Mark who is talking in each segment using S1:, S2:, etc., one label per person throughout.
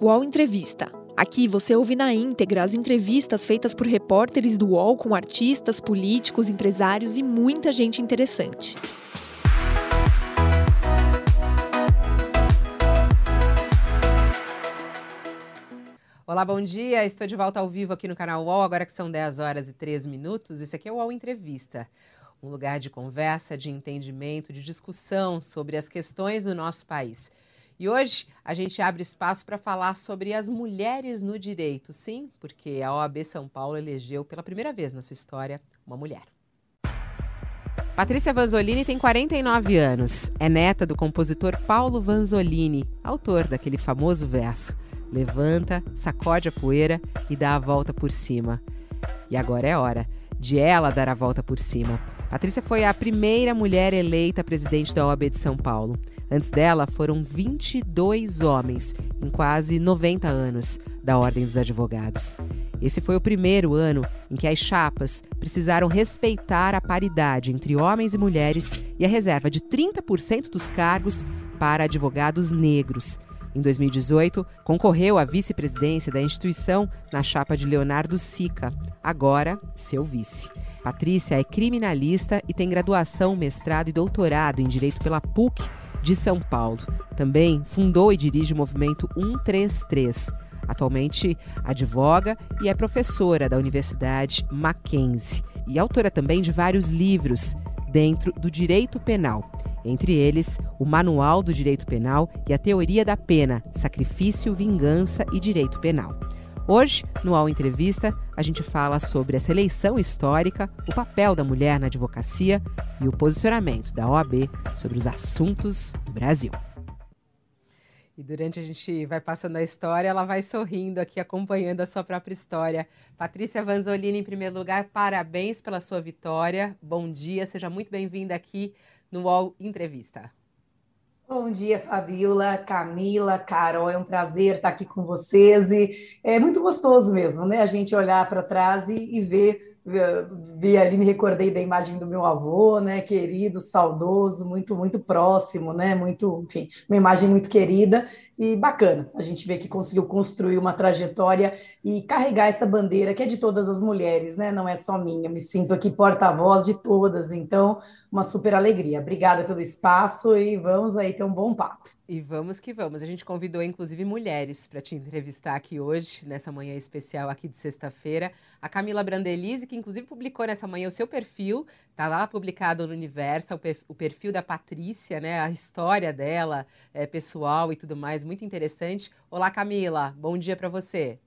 S1: UOL Entrevista. Aqui você ouve na íntegra as entrevistas feitas por repórteres do UOL com artistas, políticos, empresários e muita gente interessante.
S2: Olá, bom dia. Estou de volta ao vivo aqui no canal UOL, agora que são 10 horas e 3 minutos. Esse aqui é o UOL Entrevista, um lugar de conversa, de entendimento, de discussão sobre as questões do nosso país. E hoje a gente abre espaço para falar sobre as mulheres no direito. Sim, porque a OAB São Paulo elegeu pela primeira vez na sua história uma mulher. Patrícia Vanzolini tem 49 anos. É neta do compositor Paulo Vanzolini, autor daquele famoso verso: Levanta, sacode a poeira e dá a volta por cima. E agora é hora de ela dar a volta por cima. Patrícia foi a primeira mulher eleita presidente da OAB de São Paulo. Antes dela, foram 22 homens, em quase 90 anos, da Ordem dos Advogados. Esse foi o primeiro ano em que as chapas precisaram respeitar a paridade entre homens e mulheres e a reserva de 30% dos cargos para advogados negros. Em 2018, concorreu à vice-presidência da instituição na chapa de Leonardo Sica, agora seu vice. Patrícia é criminalista e tem graduação, mestrado e doutorado em Direito pela PUC de São Paulo. Também fundou e dirige o movimento 133. Atualmente advoga e é professora da Universidade Mackenzie e autora também de vários livros dentro do direito penal, entre eles o Manual do Direito Penal e a Teoria da Pena, Sacrifício, Vingança e Direito Penal. Hoje, no Ao Entrevista, a gente fala sobre essa eleição histórica, o papel da mulher na advocacia e o posicionamento da OAB sobre os assuntos do Brasil. E durante a gente vai passando a história, ela vai sorrindo aqui, acompanhando a sua própria história. Patrícia Vanzolini, em primeiro lugar, parabéns pela sua vitória. Bom dia, seja muito bem-vinda aqui no UOL Entrevista.
S3: Bom dia, Fabiola, Camila, Carol, é um prazer estar aqui com vocês e é muito gostoso mesmo, né? A gente olhar para trás e, e ver vi ali, me recordei da imagem do meu avô, né, querido, saudoso, muito, muito próximo, né, muito, enfim, uma imagem muito querida e bacana. A gente vê que conseguiu construir uma trajetória e carregar essa bandeira que é de todas as mulheres, né, não é só minha. Me sinto aqui porta-voz de todas, então, uma super alegria. Obrigada pelo espaço e vamos aí ter um bom papo.
S2: E vamos que vamos. A gente convidou inclusive mulheres para te entrevistar aqui hoje, nessa manhã especial aqui de sexta-feira. A Camila Brandelise, que inclusive publicou nessa manhã o seu perfil, tá lá publicado no Universo, o perfil da Patrícia, né? A história dela, é, pessoal e tudo mais, muito interessante. Olá, Camila, bom dia para você.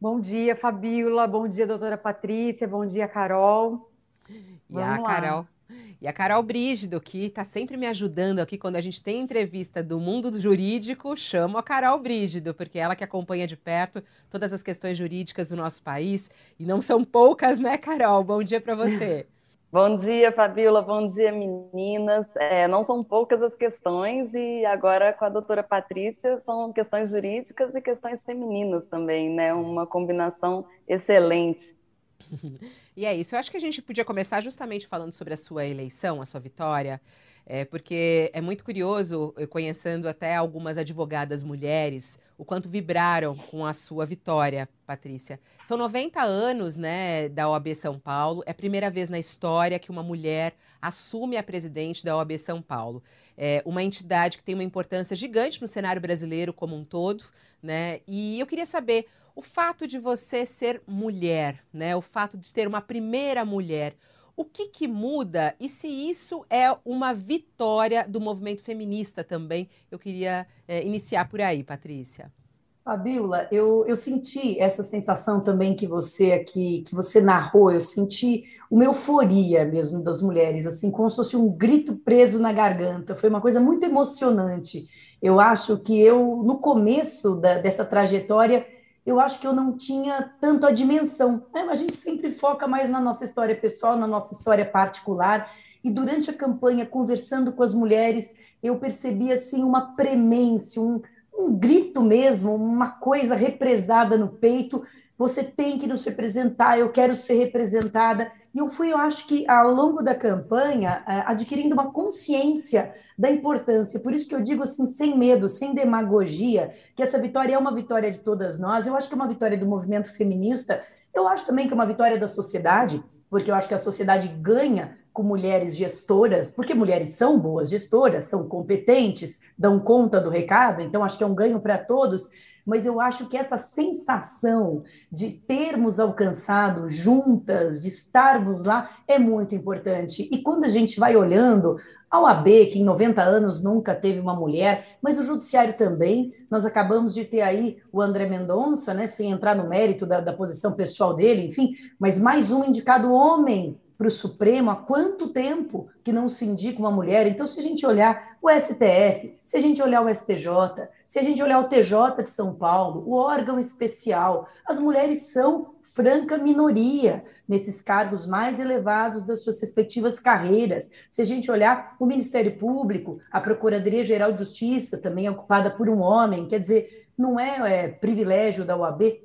S4: Bom dia, Fabiola. Bom dia, doutora Patrícia. Bom dia, Carol.
S2: E Vamos a Carol. Lá. E a Carol Brígido, que está sempre me ajudando aqui quando a gente tem entrevista do mundo jurídico, chamo a Carol Brígido, porque é ela que acompanha de perto todas as questões jurídicas do nosso país. E não são poucas, né, Carol? Bom dia para você.
S5: Bom dia, Fabiola. Bom dia, meninas. É, não são poucas as questões, e agora com a doutora Patrícia são questões jurídicas e questões femininas também, né? Uma combinação excelente.
S2: E é isso. Eu acho que a gente podia começar justamente falando sobre a sua eleição, a sua vitória, é, porque é muito curioso, conhecendo até algumas advogadas mulheres, o quanto vibraram com a sua vitória, Patrícia. São 90 anos né, da OAB São Paulo, é a primeira vez na história que uma mulher assume a presidente da OAB São Paulo. É uma entidade que tem uma importância gigante no cenário brasileiro como um todo, né? E eu queria saber o fato de você ser mulher, né? O fato de ter uma primeira mulher, o que, que muda e se isso é uma vitória do movimento feminista também? Eu queria é, iniciar por aí, Patrícia.
S3: Fabiola, eu, eu senti essa sensação também que você aqui, que você narrou, eu senti uma euforia mesmo das mulheres, assim, como se fosse um grito preso na garganta. Foi uma coisa muito emocionante. Eu acho que eu, no começo da, dessa trajetória, eu acho que eu não tinha tanto a dimensão. Né? A gente sempre foca mais na nossa história pessoal, na nossa história particular. E durante a campanha, conversando com as mulheres, eu percebi assim uma premência, um, um grito mesmo, uma coisa represada no peito. Você tem que nos representar, eu quero ser representada. E eu fui, eu acho que ao longo da campanha, eh, adquirindo uma consciência da importância. Por isso que eu digo assim, sem medo, sem demagogia, que essa vitória é uma vitória de todas nós. Eu acho que é uma vitória do movimento feminista. Eu acho também que é uma vitória da sociedade, porque eu acho que a sociedade ganha com mulheres gestoras, porque mulheres são boas gestoras, são competentes, dão conta do recado, então acho que é um ganho para todos mas eu acho que essa sensação de termos alcançado juntas, de estarmos lá, é muito importante. E quando a gente vai olhando a OAB, que em 90 anos nunca teve uma mulher, mas o judiciário também, nós acabamos de ter aí o André Mendonça, né, sem entrar no mérito da, da posição pessoal dele, enfim, mas mais um indicado homem para o Supremo há quanto tempo que não se indica uma mulher? Então, se a gente olhar o STF, se a gente olhar o STJ, se a gente olhar o TJ de São Paulo, o órgão especial, as mulheres são franca minoria nesses cargos mais elevados das suas respectivas carreiras. Se a gente olhar o Ministério Público, a Procuradoria-Geral de Justiça, também é ocupada por um homem, quer dizer, não é, é privilégio da OAB,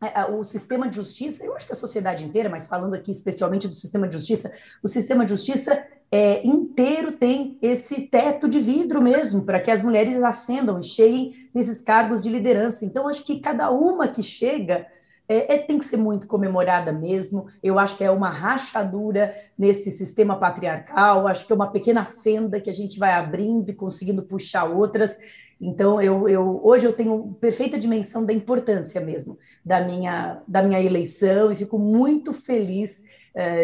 S3: é, o sistema de justiça, eu acho que a sociedade inteira, mas falando aqui especialmente do sistema de justiça, o sistema de justiça é, inteiro tem esse teto de vidro mesmo, para que as mulheres ascendam e cheguem nesses cargos de liderança. Então, acho que cada uma que chega é, é, tem que ser muito comemorada mesmo. Eu acho que é uma rachadura nesse sistema patriarcal, acho que é uma pequena fenda que a gente vai abrindo e conseguindo puxar outras. Então, eu, eu, hoje eu tenho perfeita dimensão da importância mesmo da minha, da minha eleição e fico muito feliz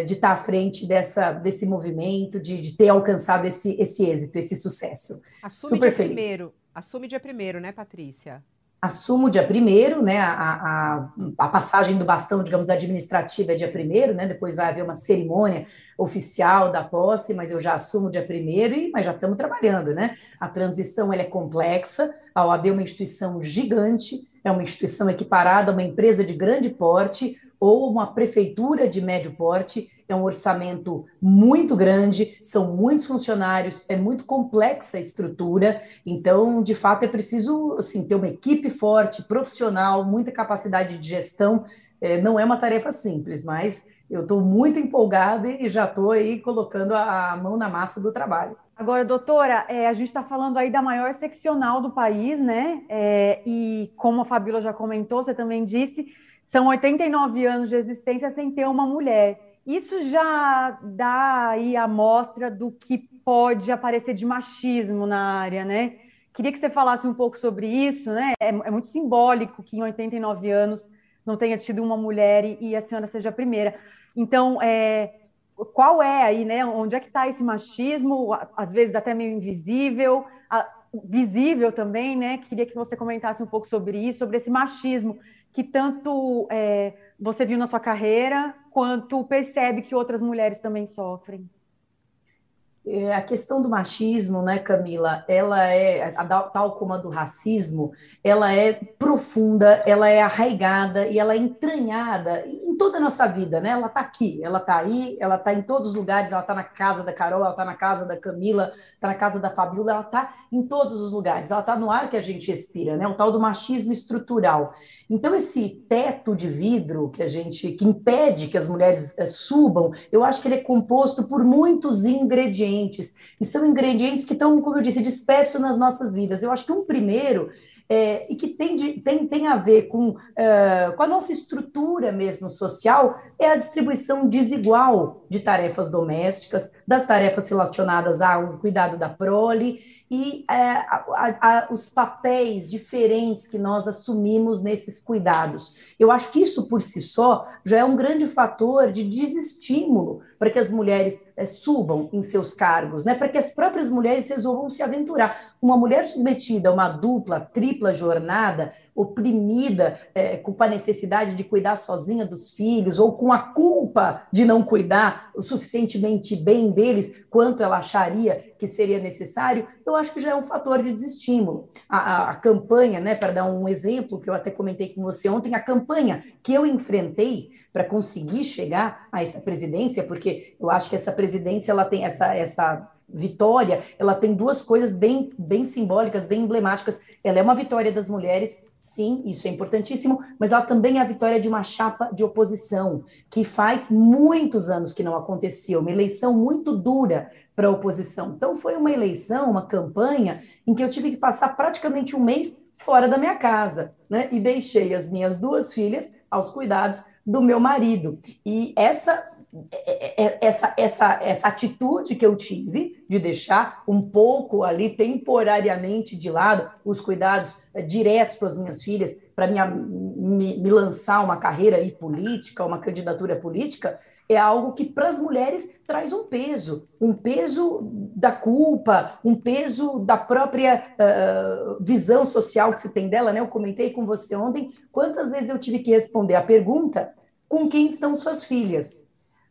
S3: de estar à frente dessa, desse movimento, de, de ter alcançado esse, esse êxito, esse sucesso.
S2: Assume Super dia feliz. Primeiro, assume dia primeiro, né, Patrícia?
S3: assumo dia primeiro, né, a, a, a, passagem do bastão, digamos, administrativa é dia primeiro, né, depois vai haver uma cerimônia oficial da posse, mas eu já assumo dia primeiro, e, mas já estamos trabalhando, né, a transição ela é complexa, a OAB é uma instituição gigante, é uma instituição equiparada a uma empresa de grande porte, ou uma prefeitura de médio porte, é um orçamento muito grande, são muitos funcionários, é muito complexa a estrutura, então, de fato, é preciso assim, ter uma equipe forte, profissional, muita capacidade de gestão. É, não é uma tarefa simples, mas eu estou muito empolgada e já estou aí colocando a mão na massa do trabalho.
S4: Agora, doutora, é, a gente está falando aí da maior seccional do país, né? É, e como a Fabíola já comentou, você também disse, são 89 anos de existência sem ter uma mulher. Isso já dá aí a mostra do que pode aparecer de machismo na área, né? Queria que você falasse um pouco sobre isso, né? É, é muito simbólico que em 89 anos não tenha tido uma mulher e, e a senhora seja a primeira. Então, é, qual é aí, né? Onde é que está esse machismo? Às vezes até meio invisível, a, visível também, né? Queria que você comentasse um pouco sobre isso, sobre esse machismo que tanto é, você viu na sua carreira, quanto percebe que outras mulheres também sofrem?
S3: É, a questão do machismo, né, Camila, ela é, tal como a do racismo, ela é profunda, ela é arraigada e ela é entranhada em toda a nossa vida, né? Ela está aqui, ela está aí, ela está em todos os lugares, ela está na casa da Carol, ela está na casa da Camila, está na casa da Fabiola, ela está em todos os lugares, ela está no ar que a gente respira, né? O tal do machismo estrutural. Então, esse teto de vidro que a gente, que impede que as mulheres é, subam, eu acho que ele é composto por muitos ingredientes ingredientes, e são ingredientes que estão, como eu disse, dispersos nas nossas vidas. Eu acho que um primeiro é, e que tem, de, tem, tem a ver com, uh, com a nossa estrutura mesmo social, é a distribuição desigual de tarefas domésticas, das tarefas relacionadas ao cuidado da prole e é, a, a, os papéis diferentes que nós assumimos nesses cuidados. Eu acho que isso por si só já é um grande fator de desestímulo para que as mulheres é, subam em seus cargos, né? para que as próprias mulheres resolvam se aventurar. Uma mulher submetida a uma dupla, tripla jornada, oprimida, é, com a necessidade de cuidar sozinha dos filhos, ou com a culpa de não cuidar o suficientemente bem deles quanto ela acharia que seria necessário, eu acho que já é um fator de desestímulo. A, a, a campanha, né, para dar um exemplo que eu até comentei com você ontem, a campanha que eu enfrentei para conseguir chegar a essa presidência, porque eu acho que essa presidência ela tem essa, essa vitória, ela tem duas coisas bem, bem simbólicas, bem emblemáticas. Ela é uma vitória das mulheres Sim, isso é importantíssimo, mas ela também é a vitória de uma chapa de oposição, que faz muitos anos que não acontecia, uma eleição muito dura para a oposição. Então, foi uma eleição, uma campanha, em que eu tive que passar praticamente um mês fora da minha casa, né? E deixei as minhas duas filhas aos cuidados do meu marido. E essa é, é, é, essa, essa, essa atitude que eu tive de deixar um pouco ali temporariamente de lado os cuidados diretos para as minhas filhas, para me, me lançar uma carreira aí política, uma candidatura política, é algo que para as mulheres traz um peso, um peso da culpa, um peso da própria uh, visão social que se tem dela, né? Eu comentei com você ontem quantas vezes eu tive que responder a pergunta com quem estão suas filhas,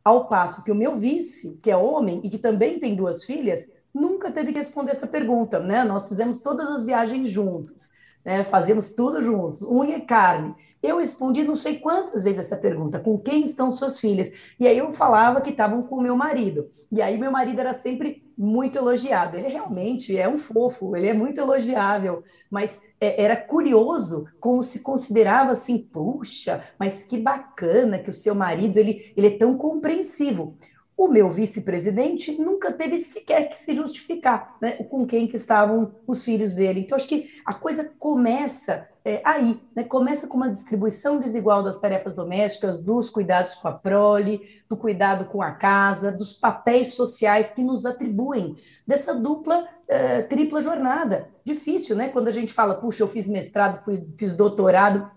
S3: ao passo que o meu vice, que é homem e que também tem duas filhas, nunca teve que responder essa pergunta, né? Nós fizemos todas as viagens juntos né? Fazemos tudo juntos, unha e carne. Eu respondi não sei quantas vezes essa pergunta: com quem estão suas filhas? E aí eu falava que estavam com meu marido. E aí meu marido era sempre muito elogiado. Ele realmente é um fofo, ele é muito elogiável, mas é, era curioso como se considerava assim: puxa, mas que bacana que o seu marido ele, ele é tão compreensivo. O meu vice-presidente nunca teve sequer que se justificar né, com quem que estavam os filhos dele. Então, acho que a coisa começa é, aí, né, começa com uma distribuição desigual das tarefas domésticas, dos cuidados com a prole, do cuidado com a casa, dos papéis sociais que nos atribuem, dessa dupla, é, tripla jornada. Difícil, né? Quando a gente fala, puxa, eu fiz mestrado, fui, fiz doutorado,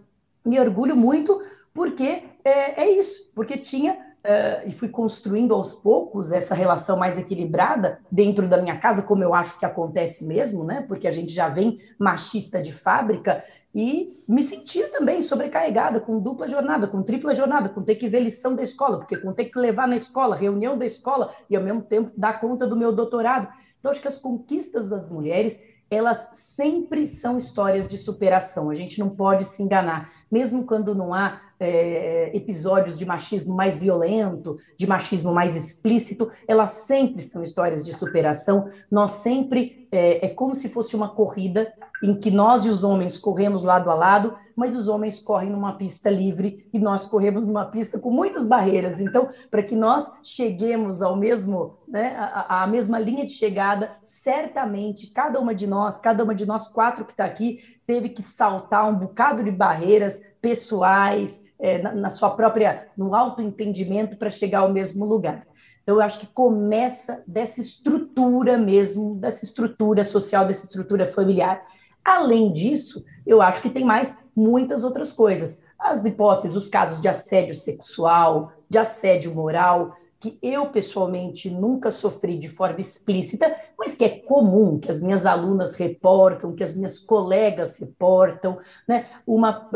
S3: me orgulho muito, porque é, é isso, porque tinha uh, e fui construindo aos poucos essa relação mais equilibrada dentro da minha casa, como eu acho que acontece mesmo, né? Porque a gente já vem machista de fábrica e me sentia também sobrecarregada com dupla jornada, com tripla jornada, com ter que ver lição da escola, porque com ter que levar na escola, reunião da escola e ao mesmo tempo dar conta do meu doutorado. Então acho que as conquistas das mulheres elas sempre são histórias de superação. A gente não pode se enganar, mesmo quando não há é, episódios de machismo mais violento, de machismo mais explícito, elas sempre são histórias de superação. Nós sempre é, é como se fosse uma corrida em que nós e os homens corremos lado a lado, mas os homens correm numa pista livre e nós corremos numa pista com muitas barreiras. Então, para que nós cheguemos ao mesmo, né, a, a mesma linha de chegada, certamente cada uma de nós, cada uma de nós quatro que está aqui, teve que saltar um bocado de barreiras pessoais, é, na, na sua própria, no autoentendimento para chegar ao mesmo lugar. Então, eu acho que começa dessa estrutura mesmo, dessa estrutura social, dessa estrutura familiar. Além disso, eu acho que tem mais muitas outras coisas. As hipóteses, os casos de assédio sexual, de assédio moral, que eu pessoalmente nunca sofri de forma explícita, mas que é comum, que as minhas alunas reportam, que as minhas colegas reportam, né? uma,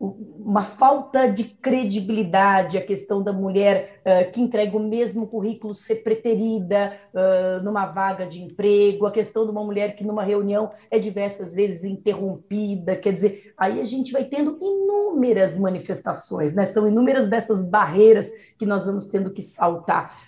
S3: uma falta de credibilidade, a questão da mulher uh, que entrega o mesmo currículo ser preterida uh, numa vaga de emprego, a questão de uma mulher que numa reunião é diversas vezes interrompida, quer dizer, aí a gente vai tendo inúmeras manifestações, né? são inúmeras dessas barreiras que nós vamos tendo que saltar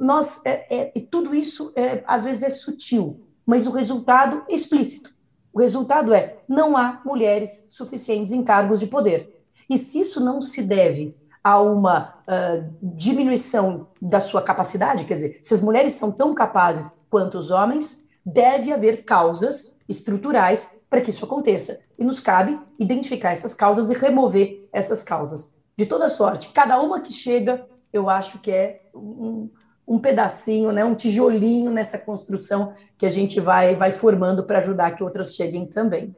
S3: nós, é, é, tudo isso é, às vezes é sutil, mas o resultado é explícito. O resultado é não há mulheres suficientes em cargos de poder. E se isso não se deve a uma uh, diminuição da sua capacidade, quer dizer, se as mulheres são tão capazes quanto os homens, deve haver causas estruturais para que isso aconteça. E nos cabe identificar essas causas e remover essas causas. De toda sorte, cada uma que chega eu acho que é um, um pedacinho, né, um tijolinho nessa construção que a gente vai, vai formando para ajudar que outras cheguem também.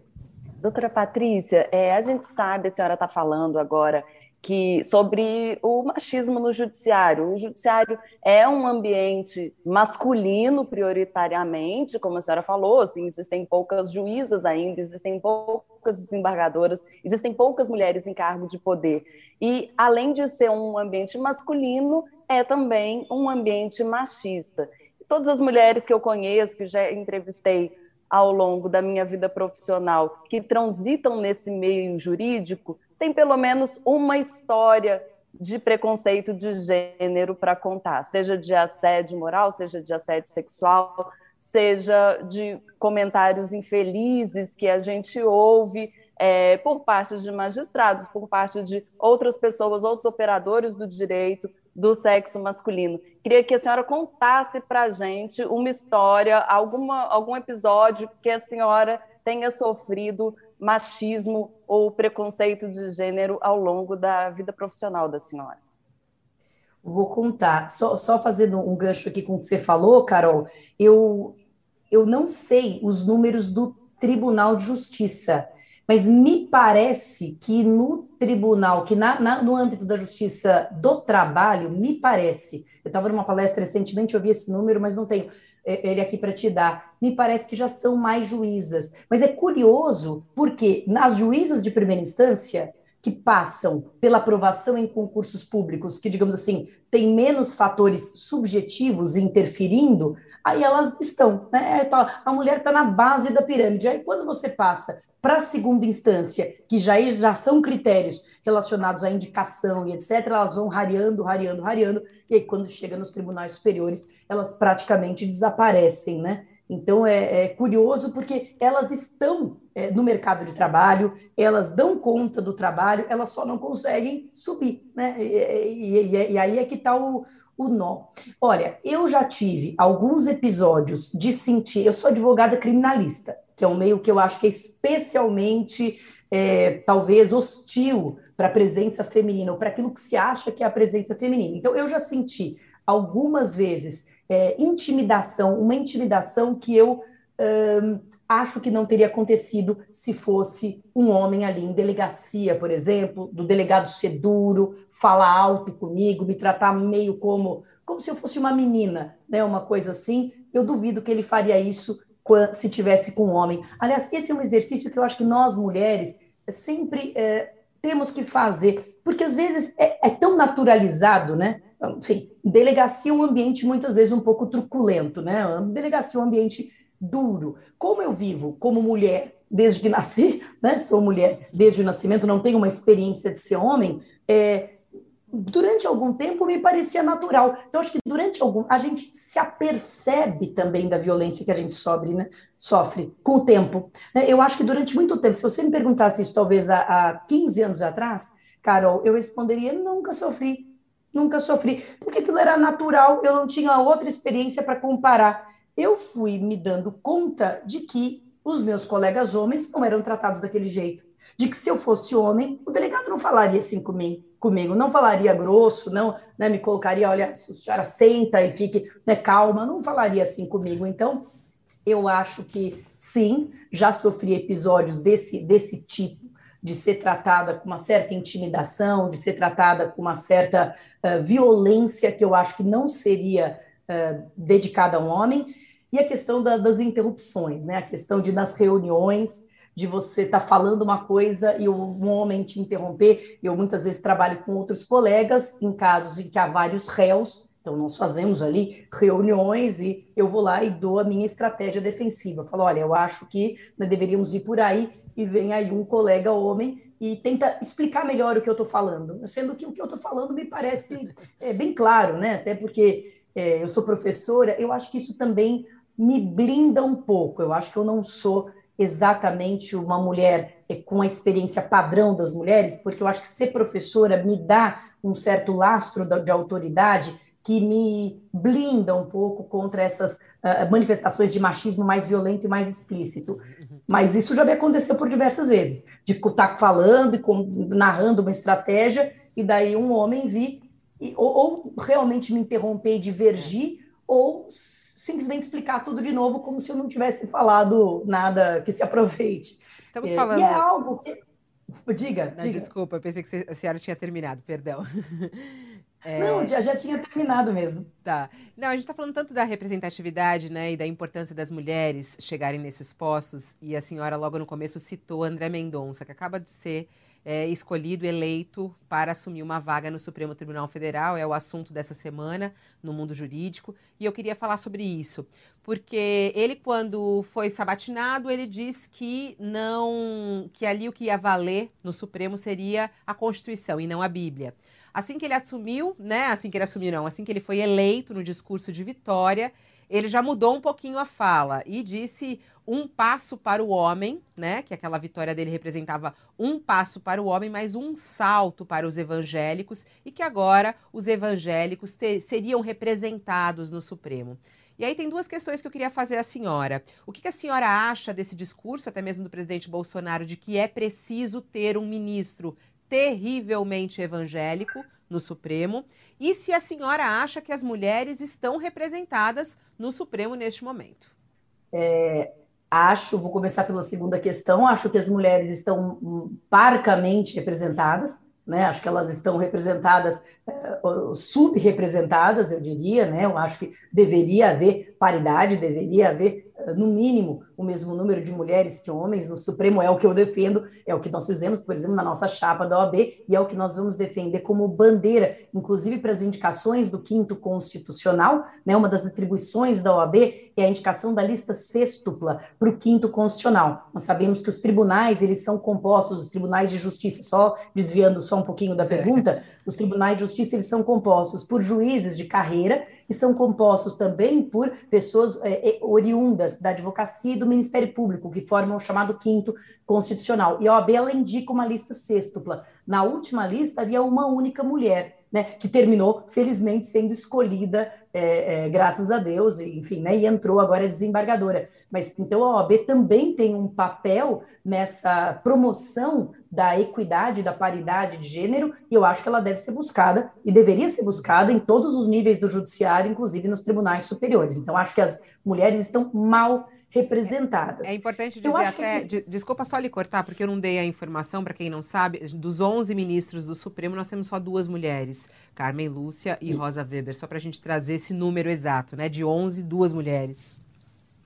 S5: Doutora Patrícia, é, a gente sabe, a senhora está falando agora que sobre o machismo no judiciário. O judiciário é um ambiente masculino prioritariamente, como a senhora falou, assim, existem poucas juízas ainda, existem poucas desembargadoras, existem poucas mulheres em cargo de poder. E além de ser um ambiente masculino, é também um ambiente machista. Todas as mulheres que eu conheço, que já entrevistei ao longo da minha vida profissional, que transitam nesse meio jurídico, tem pelo menos uma história de preconceito de gênero para contar, seja de assédio moral, seja de assédio sexual, seja de comentários infelizes que a gente ouve é, por parte de magistrados, por parte de outras pessoas, outros operadores do direito do sexo masculino. Queria que a senhora contasse para a gente uma história, alguma, algum episódio que a senhora tenha sofrido machismo ou preconceito de gênero ao longo da vida profissional da senhora.
S3: Vou contar, só, só fazendo um gancho aqui com o que você falou, Carol, eu, eu não sei os números do Tribunal de Justiça, mas me parece que no tribunal, que na, na, no âmbito da justiça do trabalho, me parece, eu estava numa palestra recentemente, eu vi esse número, mas não tenho ele aqui para te dar, me parece que já são mais juízas. Mas é curioso, porque nas juízas de primeira instância, que passam pela aprovação em concursos públicos, que, digamos assim, tem menos fatores subjetivos interferindo, aí elas estão, né? É, tá, a mulher está na base da pirâmide. Aí quando você passa para a segunda instância, que já, já são critérios relacionados à indicação e etc., elas vão rareando, rareando, rareando, e aí quando chega nos tribunais superiores, elas praticamente desaparecem, né? Então é, é curioso porque elas estão é, no mercado de trabalho, elas dão conta do trabalho, elas só não conseguem subir, né? E, e, e aí é que está o, o nó. Olha, eu já tive alguns episódios de sentir. Eu sou advogada criminalista, que é um meio que eu acho que é especialmente, é, talvez, hostil para a presença feminina, ou para aquilo que se acha que é a presença feminina. Então, eu já senti algumas vezes é, intimidação, uma intimidação que eu acho que não teria acontecido se fosse um homem ali em delegacia, por exemplo, do delegado ser duro, falar alto comigo, me tratar meio como como se eu fosse uma menina, né, uma coisa assim. Eu duvido que ele faria isso se tivesse com um homem. Aliás, esse é um exercício que eu acho que nós mulheres sempre é, temos que fazer, porque às vezes é, é tão naturalizado, né? Então, enfim, delegacia é um ambiente muitas vezes um pouco truculento, né? Delegacia é um ambiente duro. Como eu vivo como mulher desde que nasci, né? Sou mulher desde o nascimento, não tenho uma experiência de ser homem. É, durante algum tempo me parecia natural. Então, acho que durante algum. A gente se apercebe também da violência que a gente sofre, né? Sofre com o tempo. Né? Eu acho que durante muito tempo, se você me perguntasse isso talvez há, há 15 anos atrás, Carol, eu responderia: nunca sofri. Nunca sofri. Porque aquilo era natural, eu não tinha outra experiência para comparar eu fui me dando conta de que os meus colegas homens não eram tratados daquele jeito. De que se eu fosse homem, o delegado não falaria assim comigo, comigo não falaria grosso, não né, me colocaria, olha, a senhora senta e fique né, calma, não falaria assim comigo. Então, eu acho que sim, já sofri episódios desse, desse tipo, de ser tratada com uma certa intimidação, de ser tratada com uma certa uh, violência que eu acho que não seria uh, dedicada a um homem. E a questão da, das interrupções, né? A questão de nas reuniões de você estar tá falando uma coisa e um homem te interromper. Eu muitas vezes trabalho com outros colegas em casos em que há vários réus, então nós fazemos ali reuniões e eu vou lá e dou a minha estratégia defensiva. Eu falo, olha, eu acho que nós deveríamos ir por aí e vem aí um colega homem e tenta explicar melhor o que eu estou falando, sendo que o que eu estou falando me parece é, bem claro, né? Até porque é, eu sou professora, eu acho que isso também me blinda um pouco. Eu acho que eu não sou exatamente uma mulher com a experiência padrão das mulheres, porque eu acho que ser professora me dá um certo lastro de autoridade que me blinda um pouco contra essas uh, manifestações de machismo mais violento e mais explícito. Mas isso já me aconteceu por diversas vezes, de estar falando e com, narrando uma estratégia, e daí um homem vir, e, ou, ou realmente me interromper e divergir, ou simplesmente explicar tudo de novo, como se eu não tivesse falado nada que se aproveite.
S2: Estamos é, falando. E
S3: é algo que. Diga,
S2: não,
S3: diga.
S2: Desculpa, eu pensei que a senhora tinha terminado, perdão.
S3: É... Não, já, já tinha terminado mesmo.
S2: Tá. Não, a gente está falando tanto da representatividade, né, e da importância das mulheres chegarem nesses postos, e a senhora logo no começo citou André Mendonça, que acaba de ser é, escolhido, eleito para assumir uma vaga no Supremo Tribunal Federal. É o assunto dessa semana no mundo jurídico. E eu queria falar sobre isso, porque ele, quando foi sabatinado, ele disse que não, que ali o que ia valer no Supremo seria a Constituição e não a Bíblia. Assim que ele assumiu, né? Assim que ele assumiu, não, assim que ele foi eleito no discurso de vitória, ele já mudou um pouquinho a fala e disse um passo para o homem, né? Que aquela vitória dele representava um passo para o homem, mas um salto para os evangélicos, e que agora os evangélicos ter, seriam representados no Supremo. E aí tem duas questões que eu queria fazer à senhora. O que, que a senhora acha desse discurso, até mesmo do presidente Bolsonaro, de que é preciso ter um ministro terrivelmente evangélico no Supremo? E se a senhora acha que as mulheres estão representadas no Supremo neste momento?
S3: É, acho, vou começar pela segunda questão, acho que as mulheres estão hum, parcamente representadas, né? Acho que elas estão representadas, uh, subrepresentadas, eu diria, né? Eu acho que deveria haver paridade, deveria haver, no mínimo, o mesmo número de mulheres que homens no Supremo, é o que eu defendo, é o que nós fizemos, por exemplo, na nossa chapa da OAB, e é o que nós vamos defender como bandeira, inclusive para as indicações do quinto constitucional, né? Uma das atribuições da OAB é a indicação da lista sextupla para o quinto constitucional. Nós sabemos que os tribunais, eles são compostos, os tribunais de justiça, só desviando só um pouquinho da pergunta, os tribunais de justiça, eles são compostos por juízes de carreira e são compostos também por pessoas é, oriundas da advocacia e do Ministério Público, que formam o chamado quinto constitucional. E a OAB, ela indica uma lista sextupla. Na última lista havia uma única mulher, né, que terminou, felizmente, sendo escolhida, é, é, graças a Deus, enfim, né, e entrou agora desembargadora. Mas então a OAB também tem um papel nessa promoção da equidade, da paridade de gênero, e eu acho que ela deve ser buscada e deveria ser buscada em todos os níveis do judiciário, inclusive nos tribunais superiores. Então, acho que as mulheres estão mal representadas.
S2: É importante dizer até, que... desculpa só lhe cortar, porque eu não dei a informação, para quem não sabe, dos 11 ministros do Supremo, nós temos só duas mulheres, Carmen Lúcia e Isso. Rosa Weber, só para a gente trazer esse número exato, né, de 11, duas mulheres.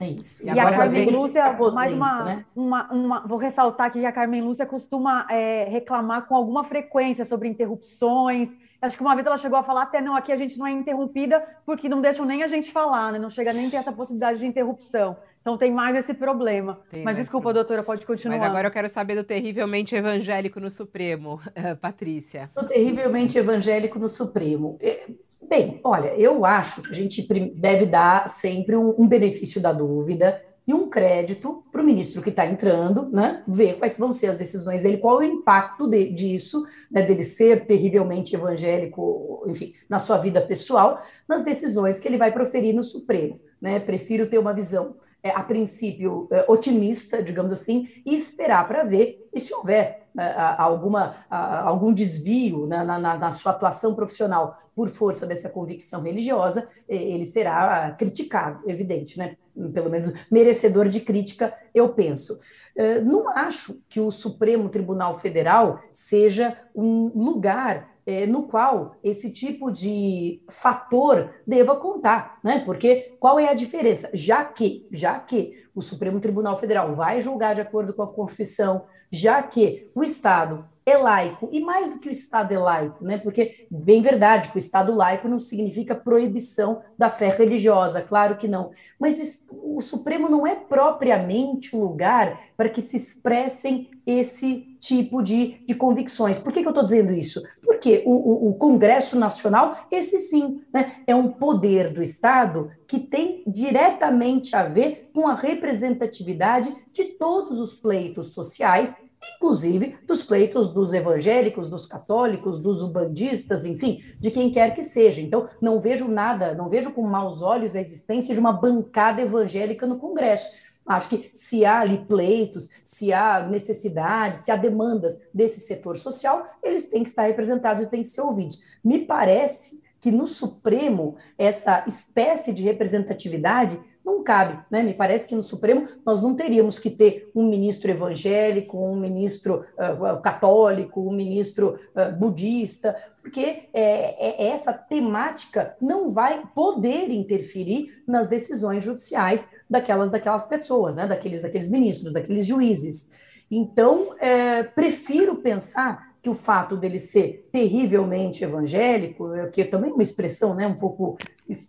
S4: É isso. E, e a Carmen Lúcia, mais uma, né? uma, uma, vou ressaltar que a Carmen Lúcia costuma é, reclamar com alguma frequência sobre interrupções, Acho que uma vez ela chegou a falar até não, aqui a gente não é interrompida porque não deixam nem a gente falar, né? Não chega nem a ter essa possibilidade de interrupção. Então tem mais esse problema. Tem Mas desculpa, problema. doutora, pode continuar.
S2: Mas agora eu quero saber do terrivelmente evangélico no Supremo, Patrícia.
S3: O terrivelmente evangélico no Supremo. É, bem, olha, eu acho que a gente deve dar sempre um, um benefício da dúvida e um crédito para o ministro que está entrando, né, ver quais vão ser as decisões dele, qual é o impacto de, disso, né, dele ser terrivelmente evangélico, enfim, na sua vida pessoal, nas decisões que ele vai proferir no Supremo. Né? Prefiro ter uma visão é, a princípio, é, otimista, digamos assim, e esperar para ver e se houver é, alguma, algum desvio na, na, na, sua atuação profissional por força dessa convicção religiosa, ele será criticado, evidente, né? pelo menos merecedor de crítica, eu penso. Não acho que o Supremo Tribunal Federal seja um lugar é, no qual esse tipo de fator deva contar, né? Porque qual é a diferença? Já que, já que o Supremo Tribunal Federal vai julgar de acordo com a Constituição, já que o Estado é laico, e mais do que o Estado é laico, né? Porque, bem verdade, o Estado laico não significa proibição da fé religiosa, claro que não. Mas o, o Supremo não é propriamente o lugar para que se expressem esse tipo de, de convicções. Por que, que eu estou dizendo isso? Porque o, o, o, Congresso Nacional, esse sim, né, é um poder do Estado que tem diretamente a ver com a representatividade de todos os pleitos sociais inclusive dos pleitos dos evangélicos, dos católicos, dos ubandistas, enfim, de quem quer que seja. Então, não vejo nada, não vejo com maus olhos a existência de uma bancada evangélica no Congresso. Acho que se há ali pleitos, se há necessidades, se há demandas desse setor social, eles têm que estar representados e têm que ser ouvidos. Me parece que no Supremo, essa espécie de representatividade não cabe, né? Me parece que no Supremo nós não teríamos que ter um ministro evangélico, um ministro uh, católico, um ministro uh, budista, porque é, é, essa temática não vai poder interferir nas decisões judiciais daquelas daquelas pessoas, né? Daqueles daqueles ministros, daqueles juízes. Então, é, prefiro pensar que o fato dele ser terrivelmente evangélico, que é também uma expressão né, um pouco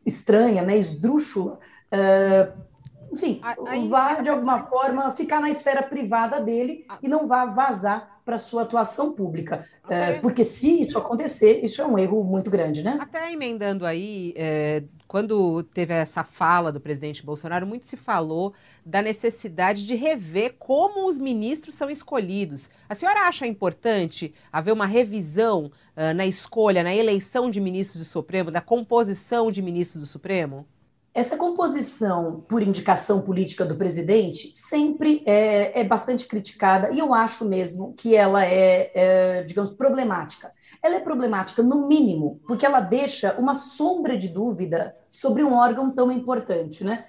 S3: estranha, né, esdrúxula, Uh, enfim, Aí, vá de alguma forma ficar na esfera privada dele e não vá vazar para sua atuação pública. É, porque se isso acontecer, isso é um erro muito grande, né?
S2: Até emendando aí, é, quando teve essa fala do presidente Bolsonaro, muito se falou da necessidade de rever como os ministros são escolhidos. A senhora acha importante haver uma revisão uh, na escolha, na eleição de ministros do Supremo, da composição de ministros do Supremo?
S3: Essa composição por indicação política do presidente sempre é, é bastante criticada e eu acho mesmo que ela é, é, digamos, problemática. Ela é problemática, no mínimo, porque ela deixa uma sombra de dúvida sobre um órgão tão importante, né?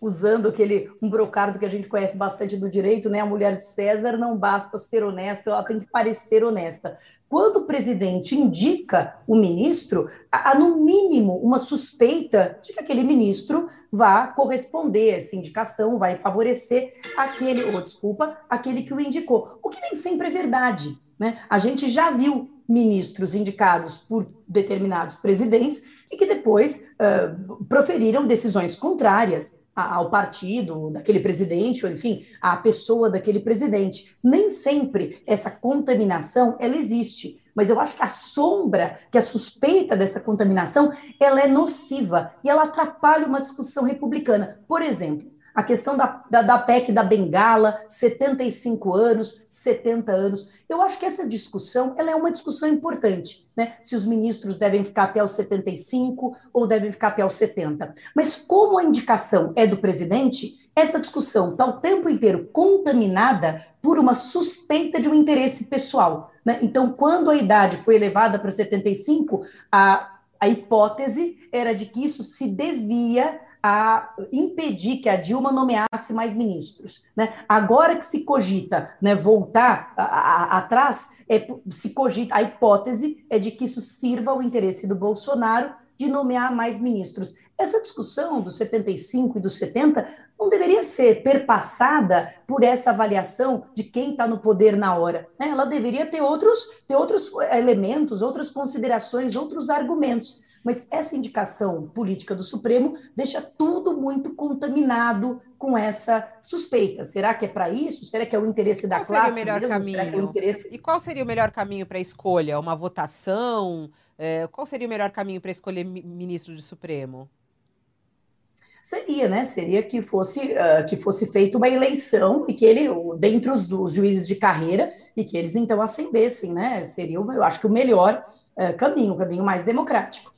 S3: usando aquele um brocardo que a gente conhece bastante do direito, né? A mulher de César não basta ser honesta, ela tem que parecer honesta. Quando o presidente indica o ministro, há no mínimo uma suspeita de que aquele ministro vá corresponder a essa indicação, vai favorecer aquele, ou desculpa, aquele que o indicou. O que nem sempre é verdade. Né? A gente já viu ministros indicados por determinados presidentes e que depois uh, proferiram decisões contrárias ao partido daquele presidente, ou enfim, à pessoa daquele presidente. Nem sempre essa contaminação ela existe, mas eu acho que a sombra, que a suspeita dessa contaminação, ela é nociva e ela atrapalha uma discussão republicana. Por exemplo, a questão da, da, da, PEC da Bengala, 75 anos, 70 anos. Eu acho que essa discussão ela é uma discussão importante, né? Se os ministros devem ficar até os 75 ou devem ficar até os 70. Mas como a indicação é do presidente, essa discussão está o tempo inteiro contaminada por uma suspeita de um interesse pessoal. Né? Então, quando a idade foi elevada para 75, a, a hipótese era de que isso se devia a impedir que a Dilma nomeasse mais ministros. Né? Agora que se cogita né, voltar atrás, é, se cogita, a hipótese é de que isso sirva ao interesse do Bolsonaro de nomear mais ministros. Essa discussão dos 75 e dos 70 não deveria ser perpassada por essa avaliação de quem está no poder na hora. Né? Ela deveria ter outros, ter outros elementos, outras considerações, outros argumentos. Mas essa indicação política do Supremo deixa tudo muito contaminado com essa suspeita. Será que é para isso? Será que é o interesse da
S2: qual
S3: classe?
S2: Seria o melhor
S3: mesmo?
S2: caminho?
S3: É o interesse...
S2: E qual seria o melhor caminho para a escolha? Uma votação? É, qual seria o melhor caminho para escolher ministro do Supremo?
S3: Seria, né? Seria que fosse, uh, que fosse feita uma eleição e que ele, dentre os dos juízes de carreira, e que eles então ascendessem, né? Seria, eu acho que o melhor uh, caminho, o caminho mais democrático.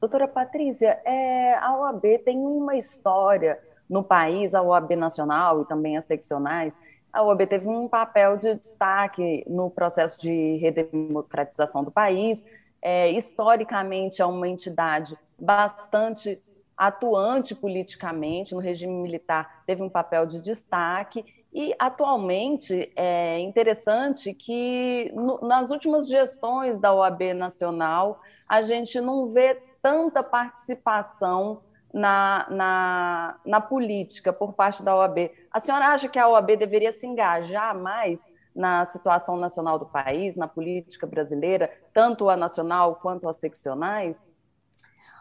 S5: Doutora Patrícia, é, a OAB tem uma história no país, a OAB nacional e também as seccionais. A OAB teve um papel de destaque no processo de redemocratização do país. É, historicamente, é uma entidade bastante atuante politicamente, no regime militar teve um papel de destaque, e atualmente é interessante que no, nas últimas gestões da OAB nacional a gente não vê tanta participação na, na, na política por parte da OAB. A senhora acha que a OAB deveria se engajar mais na situação nacional do país, na política brasileira, tanto a nacional quanto as seccionais?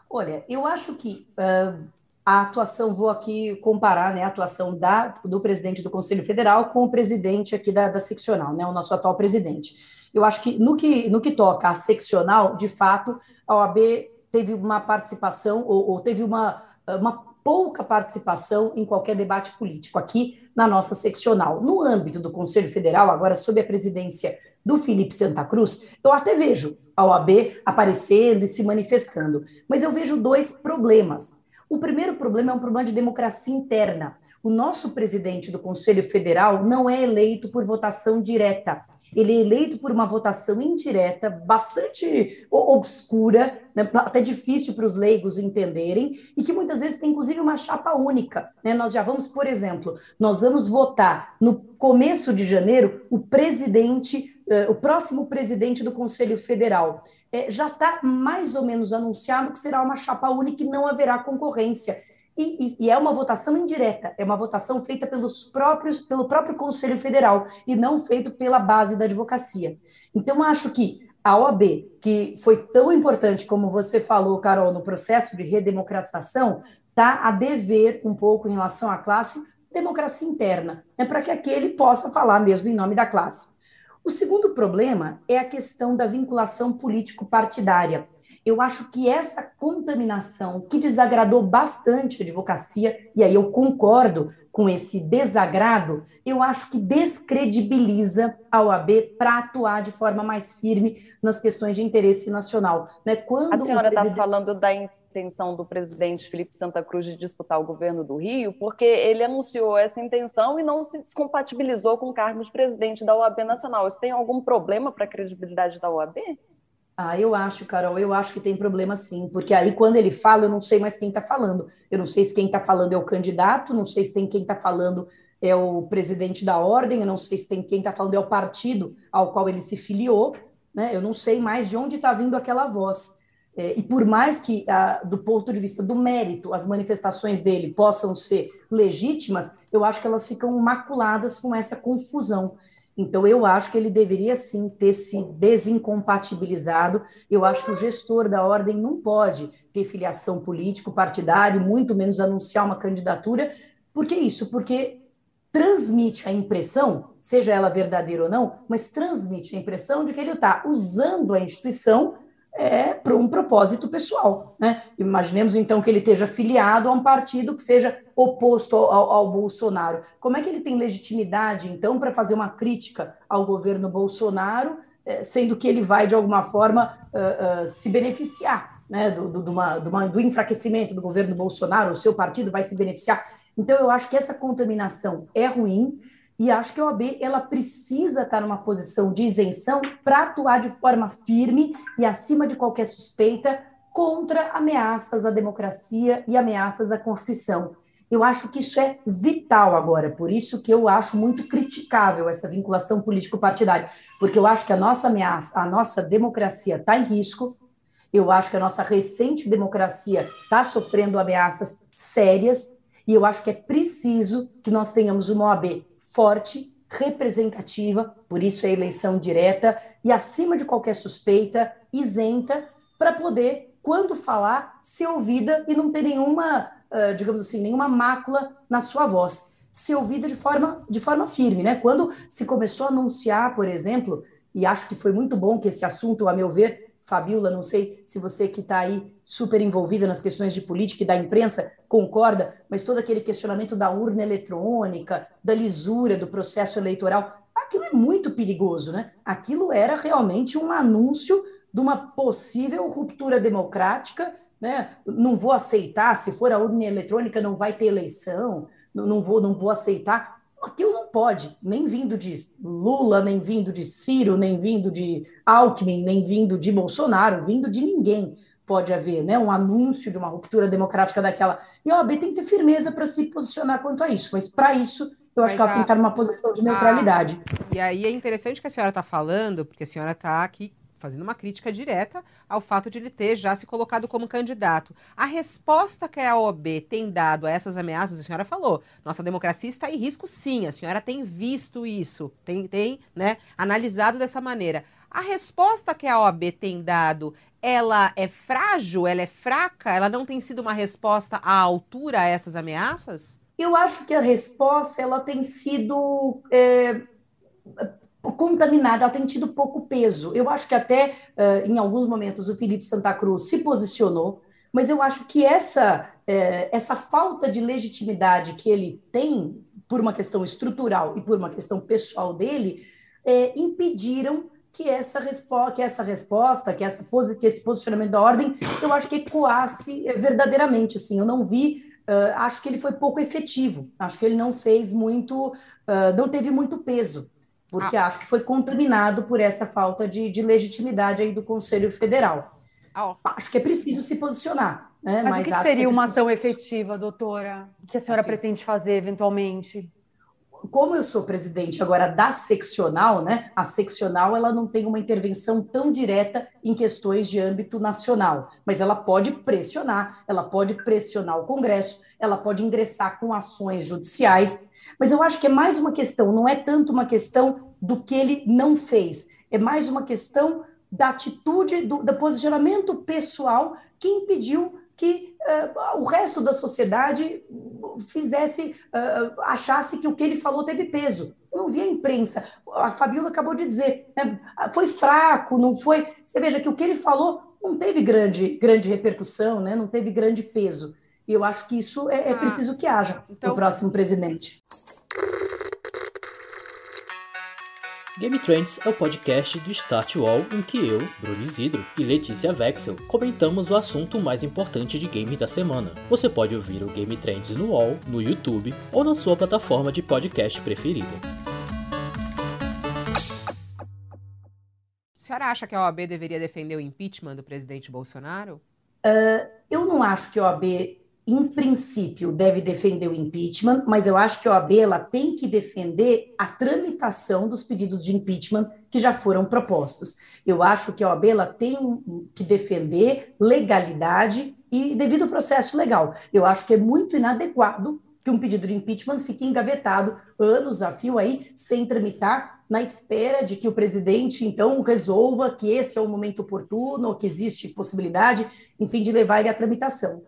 S3: Olha, eu acho que uh, a atuação, vou aqui comparar né, a atuação da, do presidente do Conselho Federal com o presidente aqui da, da seccional, né, o nosso atual presidente. Eu acho que no que, no que toca a seccional, de fato, a OAB teve uma participação ou, ou teve uma, uma pouca participação em qualquer debate político aqui na nossa seccional. No âmbito do Conselho Federal, agora sob a presidência do Felipe Santa Cruz, eu até vejo a OAB aparecendo e se manifestando, mas eu vejo dois problemas. O primeiro problema é um problema de democracia interna. O nosso presidente do Conselho Federal não é eleito por votação direta ele é eleito por uma votação indireta, bastante obscura, né, até difícil para os leigos entenderem, e que muitas vezes tem inclusive uma chapa única. Né? Nós já vamos, por exemplo, nós vamos votar no começo de janeiro o presidente, uh, o próximo presidente do Conselho Federal. É, já está mais ou menos anunciado que será uma chapa única e não haverá concorrência. E, e, e, é uma votação indireta, é uma votação feita pelos próprios, pelo próprio Conselho Federal e não feito pela base da advocacia. Então, acho que a OAB, que foi tão importante, como você falou, Carol, no processo de redemocratização, está a dever um pouco em relação à classe democracia interna, né, para que aquele possa falar mesmo em nome da classe. O segundo problema é a questão da vinculação político-partidária. Eu acho que essa contaminação que desagradou bastante a advocacia, e aí eu concordo com esse desagrado, eu acho que descredibiliza a OAB para atuar de forma mais firme nas questões de interesse nacional. Né?
S5: Quando a senhora está presidente... falando da intenção do presidente Felipe Santa Cruz de disputar o governo do Rio, porque ele anunciou essa intenção e não se descompatibilizou com o cargo de presidente da OAB Nacional. Isso tem algum problema para a credibilidade da OAB?
S3: Ah, eu acho, Carol, eu acho que tem problema sim, porque aí quando ele fala, eu não sei mais quem está falando. Eu não sei se quem está falando é o candidato, não sei se tem quem está falando é o presidente da ordem, eu não sei se tem quem está falando é o partido ao qual ele se filiou, né? Eu não sei mais de onde está vindo aquela voz. É, e por mais que, ah, do ponto de vista do mérito, as manifestações dele possam ser legítimas, eu acho que elas ficam maculadas com essa confusão. Então, eu acho que ele deveria sim ter se desincompatibilizado. Eu acho que o gestor da ordem não pode ter filiação político-partidária, muito menos anunciar uma candidatura. Por que isso? Porque transmite a impressão, seja ela verdadeira ou não, mas transmite a impressão de que ele está usando a instituição é, para um propósito pessoal. Né? Imaginemos então que ele esteja filiado a um partido que seja oposto ao, ao Bolsonaro. Como é que ele tem legitimidade, então, para fazer uma crítica ao governo Bolsonaro, é, sendo que ele vai, de alguma forma, uh, uh, se beneficiar né, do, do, do, uma, uma, do enfraquecimento do governo Bolsonaro, o seu partido vai se beneficiar? Então, eu acho que essa contaminação é ruim. E acho que a OAB ela precisa estar numa posição de isenção para atuar de forma firme e acima de qualquer suspeita contra ameaças à democracia e ameaças à Constituição. Eu acho que isso é vital agora, por isso que eu acho muito criticável essa vinculação político-partidária, porque eu acho que a nossa ameaça, a nossa democracia está em risco, eu acho que a nossa recente democracia está sofrendo ameaças sérias, e eu acho que é preciso que nós tenhamos uma OAB forte, representativa, por isso é eleição direta, e acima de qualquer suspeita, isenta, para poder, quando falar, ser ouvida e não ter nenhuma, digamos assim, nenhuma mácula na sua voz. Ser ouvida de forma, de forma firme, né? Quando se começou a anunciar, por exemplo, e acho que foi muito bom que esse assunto, a meu ver, Fabiola, não sei se você que está aí super envolvida nas questões de política e da imprensa concorda, mas todo aquele questionamento da urna eletrônica, da lisura do processo eleitoral, aquilo é muito perigoso, né? Aquilo era realmente um anúncio de uma possível ruptura democrática, né? Não vou aceitar, se for a urna eletrônica não vai ter eleição, não vou, não vou aceitar aquilo não pode, nem vindo de Lula, nem vindo de Ciro, nem vindo de Alckmin, nem vindo de Bolsonaro, vindo de ninguém pode haver né, um anúncio de uma ruptura democrática daquela. E a OAB tem que ter firmeza para se posicionar quanto a isso, mas para isso eu acho mas que ela a, tem que estar numa posição de neutralidade.
S2: A, e aí é interessante que a senhora está falando, porque a senhora está aqui fazendo uma crítica direta ao fato de ele ter já se colocado como candidato. A resposta que a OAB tem dado a essas ameaças, a senhora falou, nossa democracia está em risco sim, a senhora tem visto isso, tem, tem né, analisado dessa maneira. A resposta que a OAB tem dado, ela é frágil, ela é fraca, ela não tem sido uma resposta à altura a essas ameaças?
S3: Eu acho que a resposta ela tem sido é contaminada, ela tem tido pouco peso. Eu acho que até uh, em alguns momentos o Felipe Santa Cruz se posicionou, mas eu acho que essa, uh, essa falta de legitimidade que ele tem por uma questão estrutural e por uma questão pessoal dele uh, impediram que essa, que essa resposta, que, essa que esse posicionamento da ordem, eu acho que ecoasse verdadeiramente. Assim, eu não vi Uh, acho que ele foi pouco efetivo, acho que ele não fez muito, uh, não teve muito peso porque ah. acho que foi contaminado por essa falta de, de legitimidade aí do Conselho Federal. Ah, acho que é preciso se posicionar. Né?
S4: Mas, Mas o que seria que é uma ação efetiva, doutora? O que a senhora assim, pretende fazer eventualmente?
S3: Como eu sou presidente agora da seccional, né? A seccional ela não tem uma intervenção tão direta em questões de âmbito nacional, mas ela pode pressionar, ela pode pressionar o Congresso, ela pode ingressar com ações judiciais mas eu acho que é mais uma questão, não é tanto uma questão do que ele não fez, é mais uma questão da atitude, do, do posicionamento pessoal que impediu que uh, o resto da sociedade fizesse, uh, achasse que o que ele falou teve peso. Eu não vi a imprensa. A Fabiola acabou de dizer, né? foi fraco, não foi. Você veja que o que ele falou não teve grande, grande repercussão, né? não teve grande peso. E eu acho que isso é, é ah, preciso que haja então... no próximo presidente.
S6: Game Trends é o podcast do Start Wall em que eu, Bruno Isidro e Letícia Vexel comentamos o assunto mais importante de games da semana. Você pode ouvir o Game Trends no Wall, no YouTube ou na sua plataforma de podcast preferida.
S2: A senhora acha que a OAB deveria defender o impeachment do presidente Bolsonaro?
S3: Uh, eu não acho que a OAB em princípio, deve defender o impeachment, mas eu acho que a OAB ela tem que defender a tramitação dos pedidos de impeachment que já foram propostos. Eu acho que a OAB ela tem que defender legalidade e devido processo legal. Eu acho que é muito inadequado que um pedido de impeachment fique engavetado anos a fio aí, sem tramitar, na espera de que o presidente, então, resolva que esse é o momento oportuno, que existe possibilidade, enfim, de levar ele à tramitação.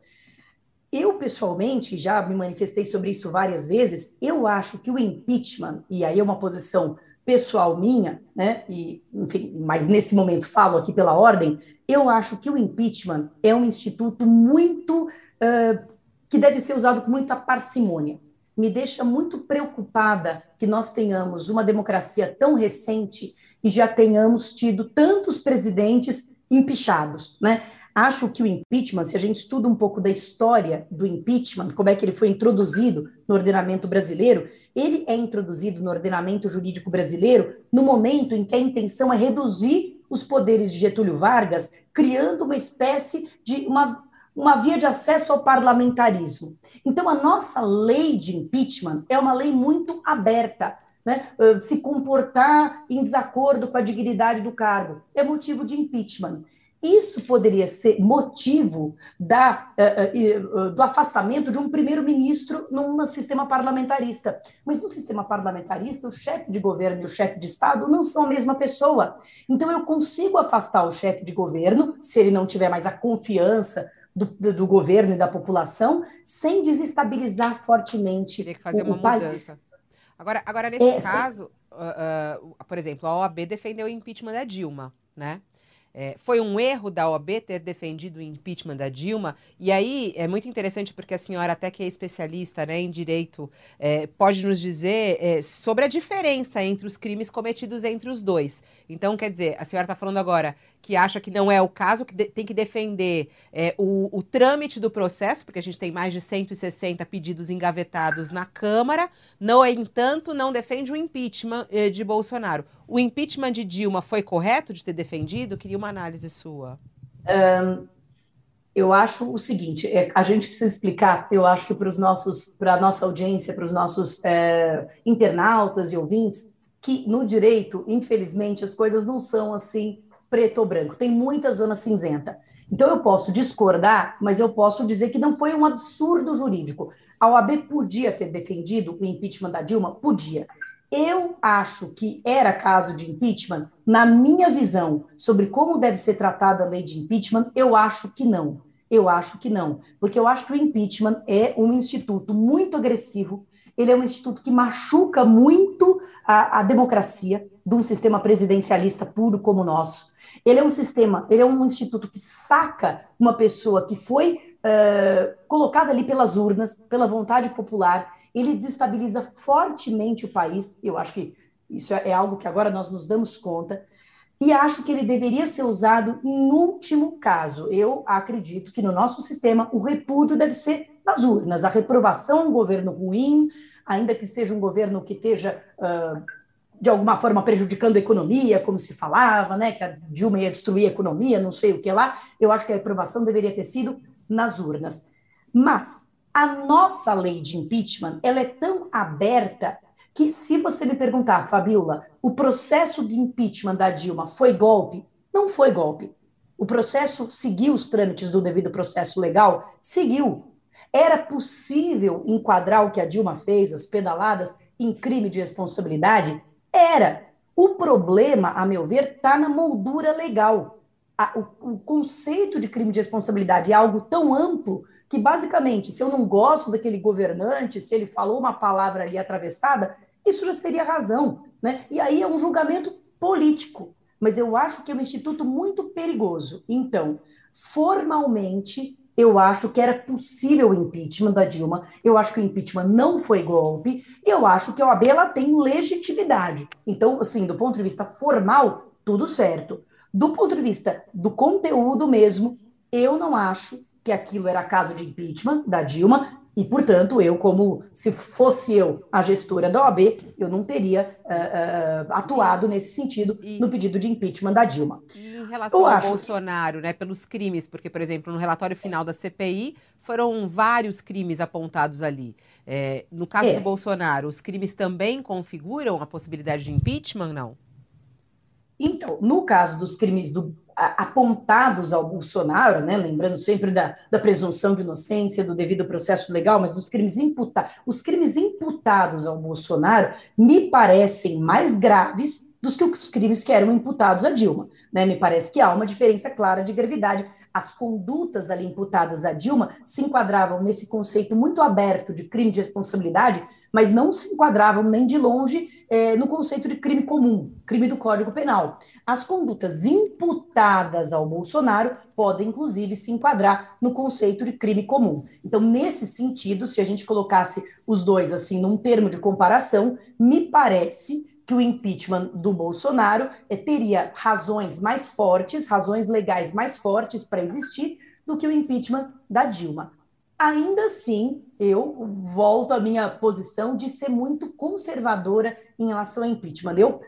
S3: Eu, pessoalmente, já me manifestei sobre isso várias vezes. Eu acho que o impeachment, e aí é uma posição pessoal minha, né? E, enfim, mas nesse momento falo aqui pela ordem, eu acho que o impeachment é um instituto muito uh, que deve ser usado com muita parcimônia. Me deixa muito preocupada que nós tenhamos uma democracia tão recente e já tenhamos tido tantos presidentes empichados, né? Acho que o impeachment, se a gente estuda um pouco da história do impeachment, como é que ele foi introduzido no ordenamento brasileiro, ele é introduzido no ordenamento jurídico brasileiro no momento em que a intenção é reduzir os poderes de Getúlio Vargas, criando uma espécie de uma, uma via de acesso ao parlamentarismo. Então, a nossa lei de impeachment é uma lei muito aberta. Né? Se comportar em desacordo com a dignidade do cargo é motivo de impeachment. Isso poderia ser motivo da, uh, uh, do afastamento de um primeiro-ministro num sistema parlamentarista. Mas no sistema parlamentarista, o chefe de governo e o chefe de Estado não são a mesma pessoa. Então, eu consigo afastar o chefe de governo, se ele não tiver mais a confiança do, do governo e da população, sem desestabilizar fortemente
S2: Teria que fazer o, uma o país. Agora, agora, nesse é, caso, uh, por exemplo, a OAB defendeu o impeachment da Dilma, né? É, foi um erro da OAB ter defendido o impeachment da Dilma. E aí é muito interessante porque a senhora, até que é especialista né, em direito, é, pode nos dizer é, sobre a diferença entre os crimes cometidos entre os dois. Então, quer dizer, a senhora está falando agora que acha que não é o caso, que de, tem que defender é, o, o trâmite do processo, porque a gente tem mais de 160 pedidos engavetados na Câmara. No entanto, não defende o impeachment eh, de Bolsonaro. O impeachment de Dilma foi correto de ter defendido? Queria uma análise sua. Um,
S3: eu acho o seguinte: é, a gente precisa explicar, eu acho que para os nossos, para a nossa audiência, para os nossos é, internautas e ouvintes, que no direito, infelizmente, as coisas não são assim preto ou branco, tem muita zona cinzenta. Então eu posso discordar, mas eu posso dizer que não foi um absurdo jurídico. A OAB podia ter defendido o impeachment da Dilma? Podia. Eu acho que era caso de impeachment, na minha visão sobre como deve ser tratada a lei de impeachment, eu acho que não. Eu acho que não, porque eu acho que o impeachment é um instituto muito agressivo, ele é um instituto que machuca muito a, a democracia de um sistema presidencialista puro como o nosso. Ele é um sistema, ele é um instituto que saca uma pessoa que foi uh, colocada ali pelas urnas, pela vontade popular, ele desestabiliza fortemente o país. Eu acho que isso é algo que agora nós nos damos conta. E acho que ele deveria ser usado em último caso. Eu acredito que no nosso sistema o repúdio deve ser nas urnas, a reprovação a um governo ruim, ainda que seja um governo que esteja de alguma forma prejudicando a economia, como se falava, né, que a Dilma ia destruir a economia, não sei o que lá. Eu acho que a reprovação deveria ter sido nas urnas. Mas a nossa lei de impeachment, ela é tão aberta que se você me perguntar, Fabiola, o processo de impeachment da Dilma foi golpe? Não foi golpe. O processo seguiu os trâmites do devido processo legal? Seguiu. Era possível enquadrar o que a Dilma fez, as pedaladas, em crime de responsabilidade? Era. O problema, a meu ver, está na moldura legal. A, o, o conceito de crime de responsabilidade é algo tão amplo que basicamente, se eu não gosto daquele governante, se ele falou uma palavra ali atravessada, isso já seria razão, né? E aí é um julgamento político. mas eu acho que é um instituto muito perigoso. Então, formalmente, eu acho que era possível o impeachment da Dilma, eu acho que o impeachment não foi golpe, e eu acho que a OAB ela tem legitimidade. Então, assim, do ponto de vista formal, tudo certo. Do ponto de vista do conteúdo mesmo, eu não acho que aquilo era caso de impeachment da Dilma, e, portanto, eu, como se fosse eu a gestora da OAB, eu não teria uh, uh, atuado nesse sentido e, no pedido de impeachment da Dilma.
S2: E em relação eu ao Bolsonaro, que... né, pelos crimes, porque, por exemplo, no relatório final da CPI, foram vários crimes apontados ali. É, no caso é. do Bolsonaro, os crimes também configuram a possibilidade de impeachment, não?
S3: Então, no caso dos crimes do apontados ao Bolsonaro, né, lembrando sempre da, da, presunção de inocência, do devido processo legal, mas dos crimes imputados, os crimes imputados ao Bolsonaro me parecem mais graves dos que os crimes que eram imputados a Dilma. Né? Me parece que há uma diferença clara de gravidade. As condutas ali imputadas a Dilma se enquadravam nesse conceito muito aberto de crime de responsabilidade, mas não se enquadravam nem de longe é, no conceito de crime comum, crime do Código Penal. As condutas imputadas ao Bolsonaro podem, inclusive, se enquadrar no conceito de crime comum. Então, nesse sentido, se a gente colocasse os dois assim num termo de comparação, me parece que o impeachment do Bolsonaro é, teria razões mais fortes, razões legais mais fortes para existir do que o impeachment da Dilma. Ainda assim, eu volto à minha posição de ser muito conservadora em relação ao impeachment. Eu,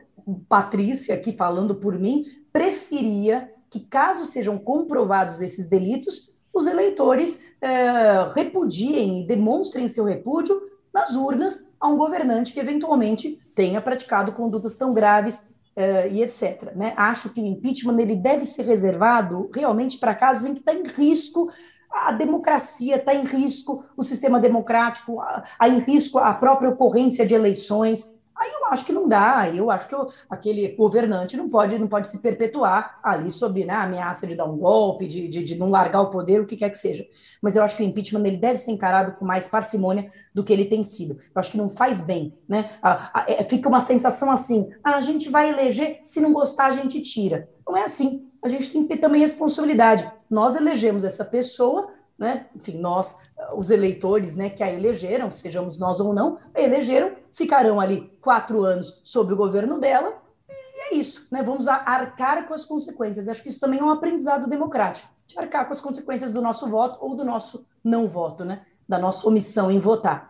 S3: Patrícia, aqui falando por mim, preferia que, caso sejam comprovados esses delitos, os eleitores é, repudiem e demonstrem seu repúdio nas urnas a um governante que eventualmente tenha praticado condutas tão graves é, e etc. Né? Acho que o impeachment ele deve ser reservado realmente para casos em que está em risco a democracia está em risco, o sistema democrático, está em risco a própria ocorrência de eleições. Aí eu acho que não dá, eu acho que eu, aquele governante não pode, não pode se perpetuar ali sob né, a ameaça de dar um golpe, de, de, de, não largar o poder, o que quer que seja. Mas eu acho que o impeachment ele deve ser encarado com mais parcimônia do que ele tem sido. Eu acho que não faz bem, né? A, a, é, fica uma sensação assim: ah, a gente vai eleger, se não gostar, a gente tira. Não é assim a gente tem que ter também responsabilidade. Nós elegemos essa pessoa, né? Enfim, nós, os eleitores, né, que a elegeram, sejamos nós ou não, a elegeram, ficarão ali quatro anos sob o governo dela, e é isso, né? Vamos arcar com as consequências. Acho que isso também é um aprendizado democrático, de arcar com as consequências do nosso voto ou do nosso não voto, né? Da nossa omissão em votar.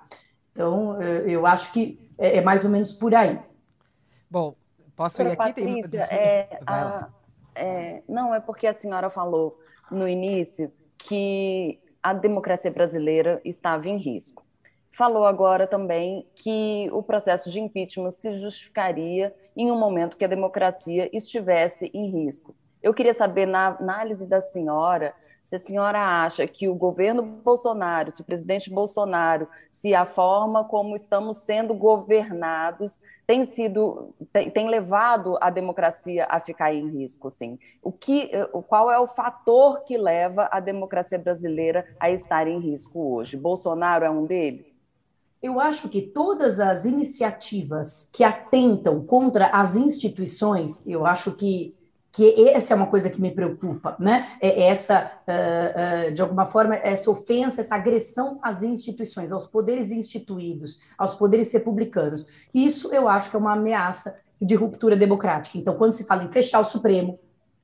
S3: Então, eu acho que é, é mais ou menos por aí.
S2: Bom, posso ir aqui?
S5: Patrícia, Tem... é, a, é, não, é porque a senhora falou no início que a democracia brasileira estava em risco. Falou agora também que o processo de impeachment se justificaria em um momento que a democracia estivesse em risco. Eu queria saber, na análise da senhora, se a senhora acha que o governo Bolsonaro, se o presidente Bolsonaro, se a forma como estamos sendo governados tem sido tem, tem levado a democracia a ficar em risco, sim. O que, qual é o fator que leva a democracia brasileira a estar em risco hoje? Bolsonaro é um deles?
S3: Eu acho que todas as iniciativas que atentam contra as instituições, eu acho que que essa é uma coisa que me preocupa, né? É essa, uh, uh, de alguma forma, essa ofensa, essa agressão às instituições, aos poderes instituídos, aos poderes republicanos. Isso eu acho que é uma ameaça de ruptura democrática. Então, quando se fala em fechar o Supremo,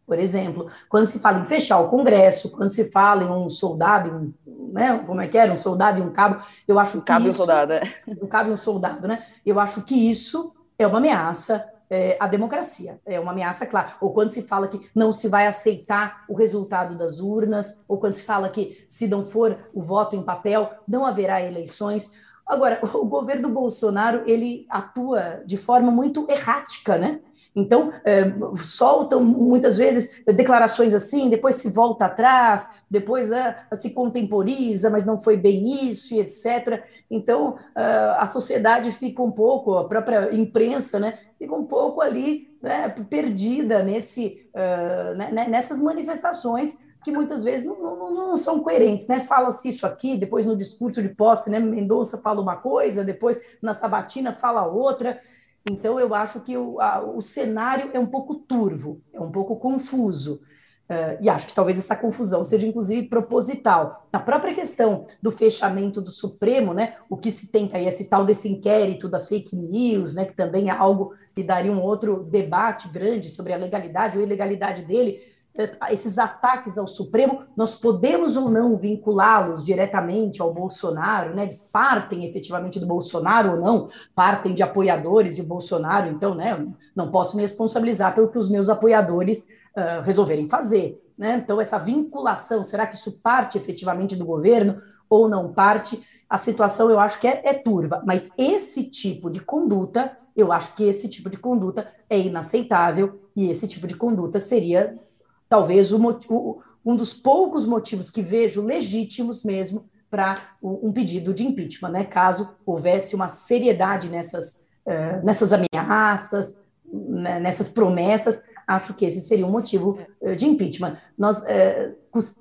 S3: por exemplo, quando se fala em fechar o Congresso, quando se fala em um soldado, um, né, como é que era, um soldado e um cabo, eu acho que
S5: cabo
S3: isso...
S5: Um soldado, é.
S3: Um cabo e um soldado, né? Eu acho que isso é uma ameaça é, a democracia. É uma ameaça clara. Ou quando se fala que não se vai aceitar o resultado das urnas, ou quando se fala que se não for o voto em papel, não haverá eleições. Agora, o governo Bolsonaro, ele atua de forma muito errática, né? Então, é, soltam muitas vezes declarações assim, depois se volta atrás, depois é, se contemporiza, mas não foi bem isso e etc. Então, é, a sociedade fica um pouco, a própria imprensa, né, fica um pouco ali né, perdida nesse, uh, né, nessas manifestações que muitas vezes não, não, não são coerentes, né? Fala-se isso aqui, depois no discurso de posse, né? Mendonça fala uma coisa, depois na sabatina fala outra. Então, eu acho que o, a, o cenário é um pouco turvo, é um pouco confuso. Uh, e acho que talvez essa confusão seja, inclusive, proposital. Na própria questão do fechamento do Supremo, né, o que se tenta aí, esse tal desse inquérito da fake news, né, que também é algo que daria um outro debate grande sobre a legalidade ou ilegalidade dele, uh, esses ataques ao Supremo, nós podemos ou não vinculá-los diretamente ao Bolsonaro, né, eles partem efetivamente do Bolsonaro ou não, partem de apoiadores de Bolsonaro, então, né, não posso me responsabilizar pelo que os meus apoiadores uh, resolverem fazer. Né? Então, essa vinculação, será que isso parte efetivamente do governo ou não parte? A situação eu acho que é, é turva, mas esse tipo de conduta, eu acho que esse tipo de conduta é inaceitável e esse tipo de conduta seria talvez o, o, um dos poucos motivos que vejo legítimos mesmo para um pedido de impeachment, né? caso houvesse uma seriedade nessas, uh, nessas ameaças, né? nessas promessas, acho que esse seria um motivo uh, de impeachment. Nós, uh,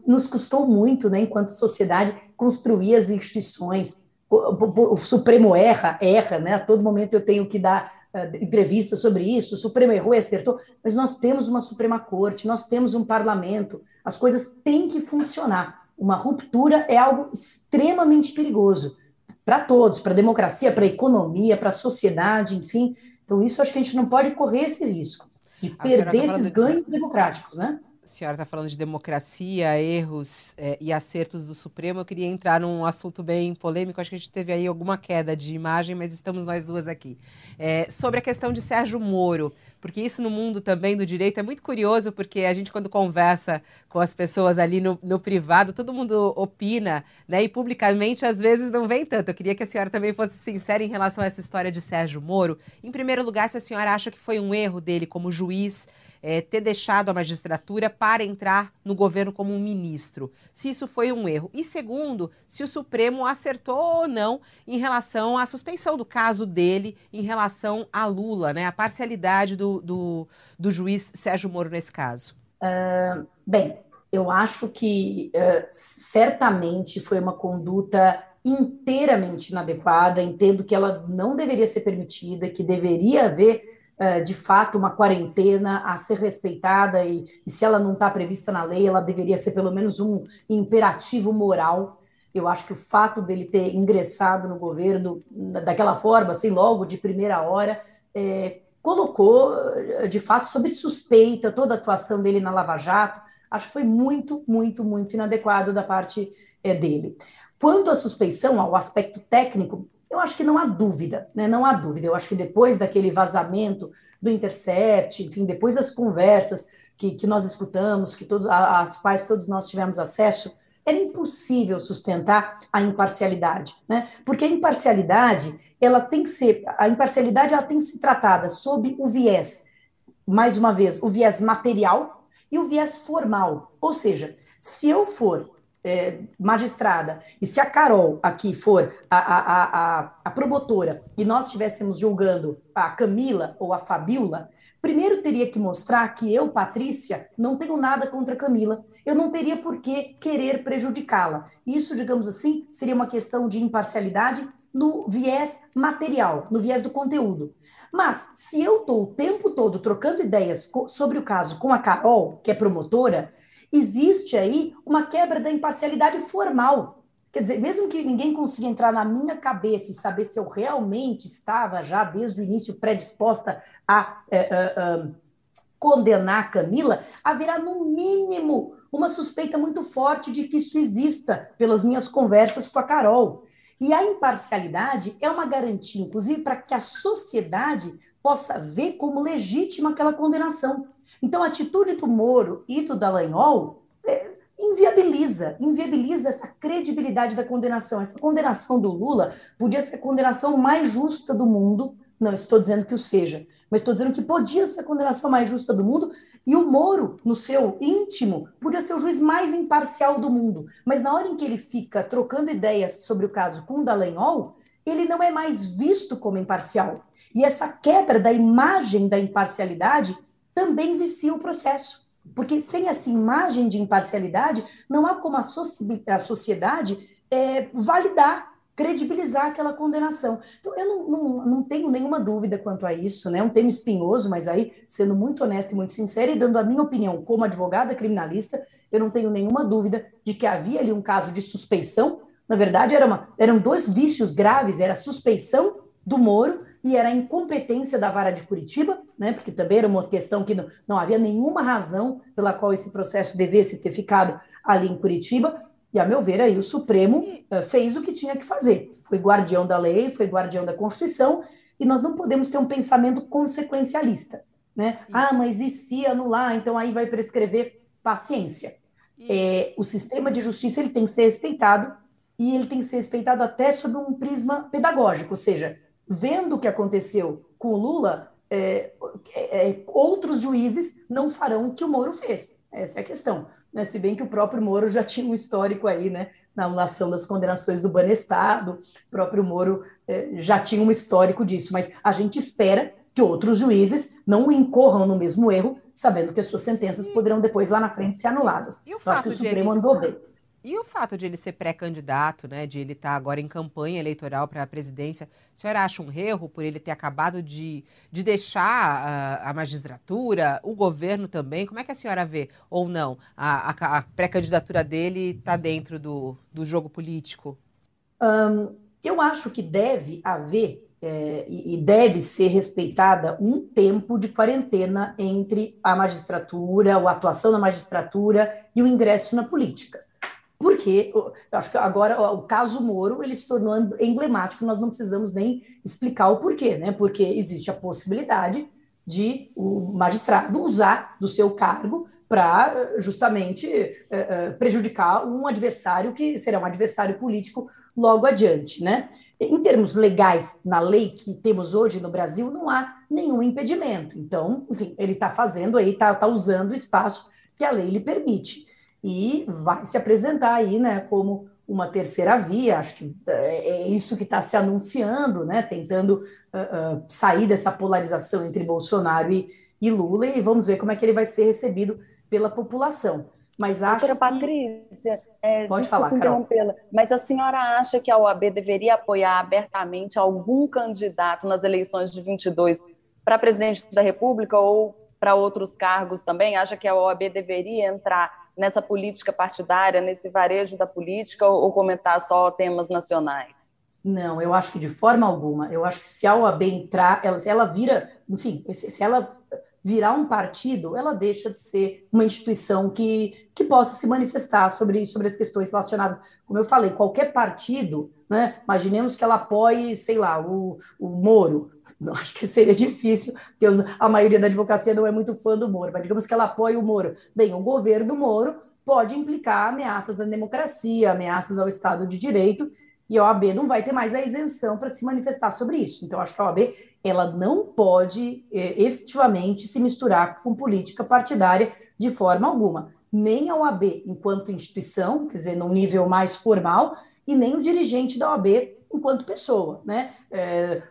S3: nos custou muito, né, enquanto sociedade, construir as instituições. O, o, Supremo erra, erra, né? A todo momento eu tenho que dar uh, entrevista sobre isso. O Supremo errou e acertou, mas nós temos uma Suprema Corte, nós temos um parlamento. As coisas têm que funcionar. Uma ruptura é algo extremamente perigoso para todos, para a democracia, para a economia, para a sociedade, enfim. Então, isso acho que a gente não pode correr esse risco de perder tá esses ganhos de... democráticos, né?
S2: A senhora está falando de democracia, erros é, e acertos do Supremo. Eu queria entrar num assunto bem polêmico. Acho que a gente teve aí alguma queda de imagem, mas estamos nós duas aqui. É, sobre a questão de Sérgio Moro, porque isso no mundo também do direito é muito curioso, porque a gente, quando conversa com as pessoas ali no, no privado, todo mundo opina, né? E publicamente, às vezes, não vem tanto. Eu queria que a senhora também fosse sincera em relação a essa história de Sérgio Moro. Em primeiro lugar, se a senhora acha que foi um erro dele como juiz é, ter deixado a magistratura para entrar no governo como um ministro, se isso foi um erro. E segundo, se o Supremo acertou ou não em relação à suspeição do caso dele em relação a Lula, né? A parcialidade do, do, do juiz Sérgio Moro nesse caso.
S3: Uh, bem, eu acho que uh, certamente foi uma conduta inteiramente inadequada, entendo que ela não deveria ser permitida, que deveria haver de fato uma quarentena a ser respeitada e, e se ela não está prevista na lei, ela deveria ser pelo menos um imperativo moral. Eu acho que o fato dele ter ingressado no governo daquela forma, assim, logo de primeira hora, é, colocou de fato sob suspeita toda a atuação dele na Lava Jato. Acho que foi muito, muito, muito inadequado da parte é, dele. Quanto à suspeição, ao aspecto técnico, eu acho que não há dúvida, né? Não há dúvida. Eu acho que depois daquele vazamento do Intercept, enfim, depois das conversas que, que nós escutamos, que todos, às quais todos nós tivemos acesso, era impossível sustentar a imparcialidade, né? Porque a imparcialidade, ela tem que ser, a imparcialidade ela tem que ser tratada sob o viés, mais uma vez, o viés material e o viés formal. Ou seja, se eu for é, magistrada, e se a Carol aqui for a, a, a, a promotora e nós estivéssemos julgando a Camila ou a Fabiola, primeiro teria que mostrar que eu, Patrícia, não tenho nada contra a Camila. Eu não teria por que querer prejudicá-la. Isso, digamos assim, seria uma questão de imparcialidade no viés material, no viés do conteúdo. Mas, se eu estou o tempo todo trocando ideias sobre o caso com a Carol, que é promotora, existe aí uma quebra da imparcialidade formal. Quer dizer, mesmo que ninguém consiga entrar na minha cabeça e saber se eu realmente estava já desde o início predisposta a é, é, é, condenar Camila, haverá no mínimo uma suspeita muito forte de que isso exista pelas minhas conversas com a Carol. E a imparcialidade é uma garantia, inclusive, para que a sociedade possa ver como legítima aquela condenação. Então, a atitude do Moro e do Dallagnol é, inviabiliza, inviabiliza essa credibilidade da condenação. Essa condenação do Lula podia ser a condenação mais justa do mundo. Não estou dizendo que o seja, mas estou dizendo que podia ser a condenação mais justa do mundo. E o Moro, no seu íntimo, podia ser o juiz mais imparcial do mundo. Mas na hora em que ele fica trocando ideias sobre o caso com o Dallagnol, ele não é mais visto como imparcial. E essa quebra da imagem da imparcialidade também vicia o processo. Porque sem essa imagem de imparcialidade, não há como a, sociedade é, validar credibilizar aquela condenação. Então, eu não, não, não, tenho nenhuma dúvida quanto a isso, né? É um tema espinhoso, mas aí, sendo muito honesta e muito sincera e dando a minha opinião como advogada criminalista, eu não tenho nenhuma dúvida de que havia ali um caso de suspeição. Na verdade, era uma, eram dois vícios graves, era a suspeição do Moro e era a incompetência da vara de Curitiba, né? Porque também era uma questão que não, não havia nenhuma razão pela qual esse processo devesse ter ficado ali em Curitiba, e, a meu ver, aí o Supremo uh, fez o que tinha que fazer. Foi guardião da lei, foi guardião da Constituição, e nós não podemos ter um pensamento consequencialista. Né? Ah, mas e se anular? Então aí vai prescrever paciência. É, o sistema de justiça ele tem que ser respeitado e ele tem que ser respeitado até sob um prisma pedagógico, ou seja, vendo o que aconteceu com o Lula, é, é, outros juízes não farão o que o Moro fez. Essa é a questão né? se bem que o próprio Moro já tinha um histórico aí, né? na anulação das condenações do Banestado, o próprio Moro eh, já tinha um histórico disso, mas a gente espera que outros juízes não incorram no mesmo erro, sabendo que as suas sentenças poderão depois lá na frente ser anuladas.
S2: E o fato Eu acho
S3: que o
S2: Supremo
S3: andou bem.
S2: E o fato de ele ser pré-candidato, né, de ele estar tá agora em campanha eleitoral para a presidência, a senhora acha um erro por ele ter acabado de, de deixar a, a magistratura, o governo também? Como é que a senhora vê? Ou não? A, a, a pré-candidatura dele está dentro do, do jogo político?
S3: Eu acho que deve haver é, e deve ser respeitada um tempo de quarentena entre a magistratura, a atuação da magistratura e o ingresso na política porque eu acho que agora o caso Moro ele se tornou emblemático, nós não precisamos nem explicar o porquê, né? Porque existe a possibilidade de o magistrado usar do seu cargo para justamente é, é, prejudicar um adversário que será um adversário político logo adiante, né? Em termos legais, na lei que temos hoje no Brasil, não há nenhum impedimento. Então, enfim, ele está fazendo aí, está tá usando o espaço que a lei lhe permite e vai se apresentar aí, né, como uma terceira via, acho que é, é isso que está se anunciando, né, tentando uh, uh, sair dessa polarização entre Bolsonaro e, e, Lula, e vamos ver como é que ele vai ser recebido pela população. Mas acho
S5: Doutora
S3: que...
S5: Patrícia, é,
S3: Pode falar, Carol.
S5: mas a senhora acha que a OAB deveria apoiar abertamente algum candidato nas eleições de 22 para presidente da República ou para outros cargos também? Acha que a OAB deveria entrar nessa política partidária, nesse varejo da política, ou, ou comentar só temas nacionais?
S3: Não, eu acho que de forma alguma. Eu acho que se a OAB entrar, ela, se ela vira, enfim, se ela virar um partido, ela deixa de ser uma instituição que, que possa se manifestar sobre, sobre as questões relacionadas. Como eu falei, qualquer partido, né, imaginemos que ela apoie, sei lá, o, o Moro. Acho que seria difícil, porque a maioria da advocacia não é muito fã do Moro, mas digamos que ela apoie o Moro. Bem, o governo do Moro pode implicar ameaças à democracia, ameaças ao Estado de Direito, e a OAB não vai ter mais a isenção para se manifestar sobre isso. Então, acho que a OAB ela não pode é, efetivamente se misturar com política partidária de forma alguma. Nem a OAB enquanto instituição, quer dizer, num nível mais formal, e nem o dirigente da OAB enquanto pessoa. Né? É,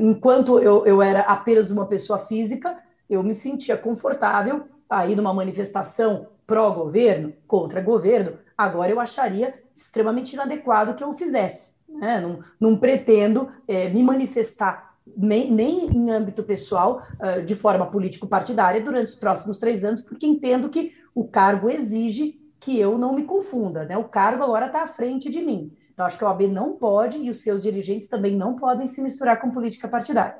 S3: enquanto eu, eu era apenas uma pessoa física, eu me sentia confortável aí numa manifestação pró-governo, contra governo, agora eu acharia extremamente inadequado que eu fizesse. Né? Não, não pretendo é, me manifestar nem, nem em âmbito pessoal, uh, de forma político-partidária, durante os próximos três anos, porque entendo que o cargo exige que eu não me confunda. Né? O cargo agora está à frente de mim. Então, acho que a OAB não pode e os seus dirigentes também não podem se misturar com política partidária.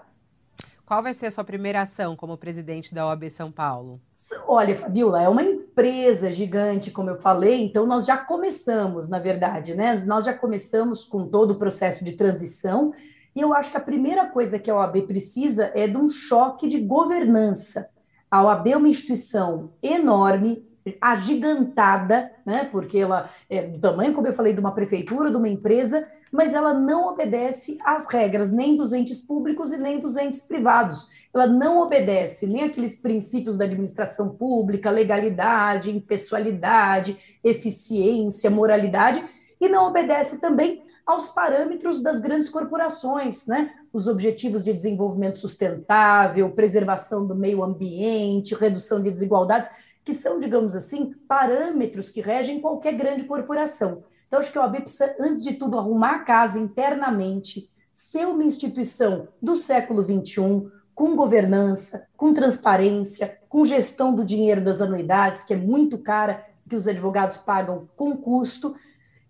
S2: Qual vai ser a sua primeira ação como presidente da OAB São Paulo?
S3: Olha, Fabiola, é uma empresa gigante, como eu falei, então nós já começamos, na verdade, né? Nós já começamos com todo o processo de transição, e eu acho que a primeira coisa que a OAB precisa é de um choque de governança. A OAB é uma instituição enorme, agigantada, né? Porque ela é do tamanho, como eu falei, de uma prefeitura, de uma empresa, mas ela não obedece às regras nem dos entes públicos e nem dos entes privados. Ela não obedece nem aqueles princípios da administração pública, legalidade, impessoalidade, eficiência, moralidade, e não obedece também aos parâmetros das grandes corporações, né? Os objetivos de desenvolvimento sustentável, preservação do meio ambiente, redução de desigualdades que são, digamos assim, parâmetros que regem qualquer grande corporação. Então, acho que a OAB precisa, antes de tudo, arrumar a casa internamente, ser uma instituição do século XXI, com governança, com transparência, com gestão do dinheiro das anuidades, que é muito cara, que os advogados pagam com custo,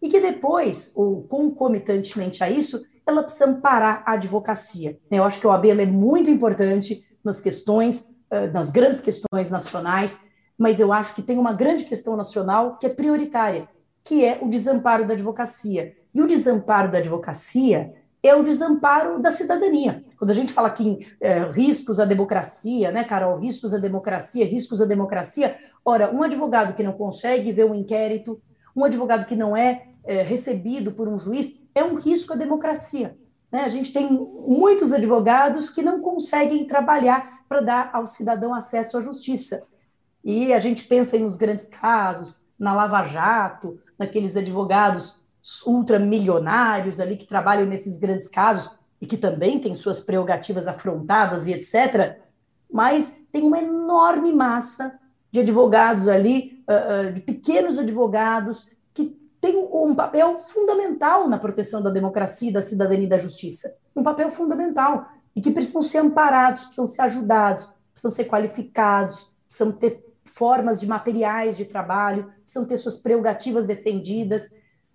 S3: e que depois, ou concomitantemente a isso, ela precisa amparar a advocacia. Eu acho que a OAB é muito importante nas questões, nas grandes questões nacionais, mas eu acho que tem uma grande questão nacional que é prioritária, que é o desamparo da advocacia. E o desamparo da advocacia é o desamparo da cidadania. Quando a gente fala aqui em é, riscos à democracia, né, Carol? Riscos à democracia, riscos à democracia. Ora, um advogado que não consegue ver um inquérito, um advogado que não é, é recebido por um juiz, é um risco à democracia. Né? A gente tem muitos advogados que não conseguem trabalhar para dar ao cidadão acesso à justiça. E a gente pensa nos grandes casos, na Lava Jato, naqueles advogados ultramilionários ali que trabalham nesses grandes casos e que também têm suas prerrogativas afrontadas e etc. Mas tem uma enorme massa de advogados ali, uh, uh, de pequenos advogados, têm um papel fundamental na proteção da democracia, da cidadania e da justiça. Um papel fundamental. E que precisam ser amparados, precisam ser ajudados, precisam ser qualificados, precisam ter formas de materiais de trabalho, precisam ter suas prerrogativas defendidas.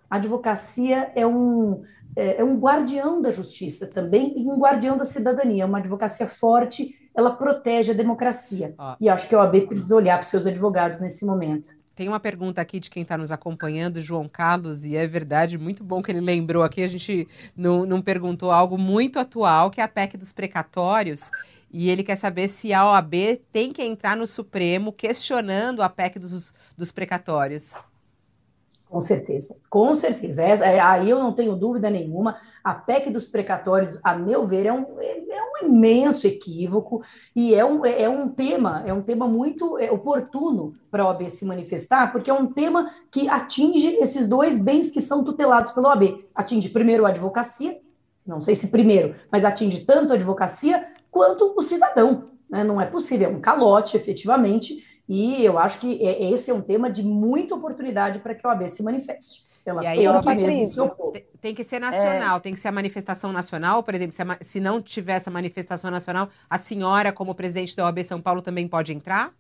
S3: A advocacia é um, é, é um guardião da justiça também e um guardião da cidadania. Uma advocacia forte, ela protege a democracia. Ah. E acho que a OAB precisa olhar para os seus advogados nesse momento.
S2: Tem uma pergunta aqui de quem está nos acompanhando, João Carlos, e é verdade, muito bom que ele lembrou aqui. A gente não, não perguntou algo muito atual, que é a PEC dos precatórios. E ele quer saber se a OAB tem que entrar no Supremo questionando a PEC dos, dos precatórios.
S3: Com certeza, com certeza. É, é, aí eu não tenho dúvida nenhuma. A PEC dos precatórios, a meu ver, é um, é, é um imenso equívoco e é um, é um tema, é um tema muito é, oportuno para a OAB se manifestar, porque é um tema que atinge esses dois bens que são tutelados pela OAB. Atinge primeiro a advocacia, não sei se primeiro, mas atinge tanto a advocacia quanto o cidadão. Né? Não é possível, é um calote, efetivamente, e eu acho que é, esse é um tema de muita oportunidade para que a OAB se manifeste.
S2: Ela e aí, ó, tem, tem que ser nacional, é... tem que ser a manifestação nacional, por exemplo, se, a, se não tiver essa manifestação nacional, a senhora, como presidente da OAB São Paulo, também pode entrar?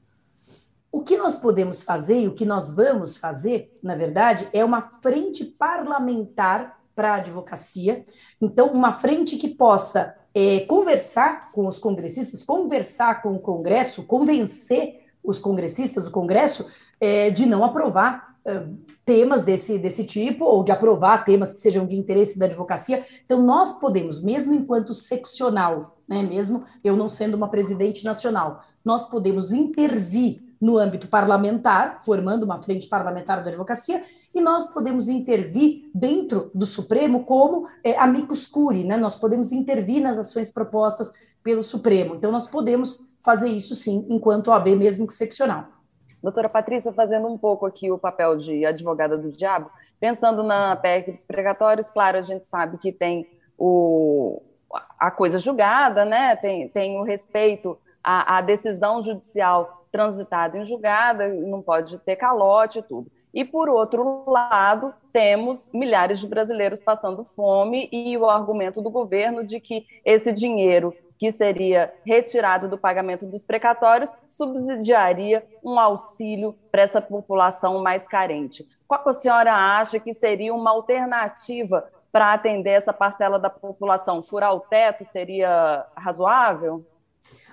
S3: O que nós podemos fazer e o que nós vamos fazer, na verdade, é uma frente parlamentar para a advocacia. Então, uma frente que possa é, conversar com os congressistas, conversar com o Congresso, convencer os congressistas, o Congresso, é, de não aprovar é, temas desse, desse tipo, ou de aprovar temas que sejam de interesse da advocacia. Então, nós podemos, mesmo enquanto seccional, né, mesmo eu não sendo uma presidente nacional, nós podemos intervir no âmbito parlamentar, formando uma frente parlamentar da advocacia, e nós podemos intervir dentro do Supremo como é, amicus curi, né? Nós podemos intervir nas ações propostas pelo Supremo. Então, nós podemos fazer isso sim, enquanto OAB, mesmo que seccional.
S5: Doutora Patrícia, fazendo um pouco aqui o papel de advogada do diabo, pensando na PEC dos pregatórios, claro, a gente sabe que tem o, a coisa julgada, né? tem, tem o respeito à, à decisão judicial transitada em julgada, não pode ter calote e tudo. E, por outro lado, temos milhares de brasileiros passando fome e o argumento do governo de que esse dinheiro que seria retirado do pagamento dos precatórios subsidiaria um auxílio para essa população mais carente. Qual a senhora acha que seria uma alternativa para atender essa parcela da população? Furar o teto seria razoável?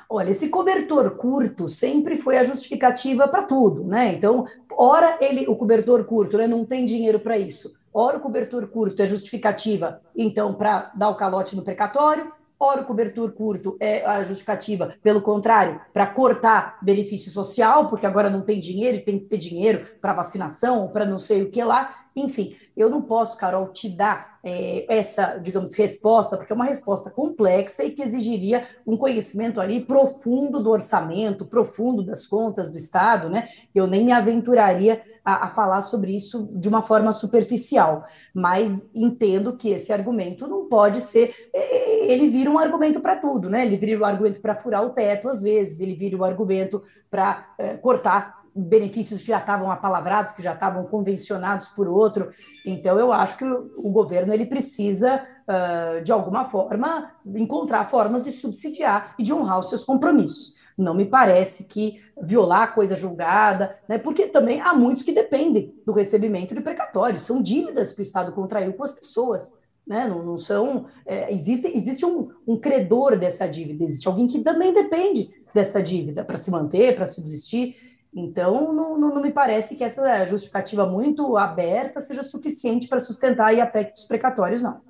S3: Olha, esse cobertor curto sempre foi a justificativa para tudo, né? Então, ora ele, o cobertor curto, né, não tem dinheiro para isso. Ora o cobertor curto é justificativa, então, para dar o calote no precatório. Ora o cobertor curto é a justificativa, pelo contrário, para cortar benefício social, porque agora não tem dinheiro e tem que ter dinheiro para vacinação ou para não sei o que lá. Enfim, eu não posso, Carol, te dar é, essa, digamos, resposta, porque é uma resposta complexa e que exigiria um conhecimento ali profundo do orçamento, profundo das contas do Estado, né? Eu nem me aventuraria a, a falar sobre isso de uma forma superficial, mas entendo que esse argumento não pode ser. É, ele vira um argumento para tudo, né? Ele vira um argumento para furar o teto, às vezes, ele vira um argumento para é, cortar benefícios que já estavam apalavrados, que já estavam convencionados por outro. Então, eu acho que o, governo ele precisa, uh, de alguma forma, encontrar formas de subsidiar e de honrar os seus compromissos. Não me parece que violar coisa julgada, né, porque também há muitos que dependem do recebimento de precatórios, são dívidas que o Estado contraiu com as pessoas. Né? Não, não são. É, existe existe um, um credor dessa dívida, existe alguém que também depende dessa dívida para se manter, para subsistir. Então, não, não, não, me parece que essa justificativa muito aberta seja suficiente para sustentar a PEC dos precatórios, não.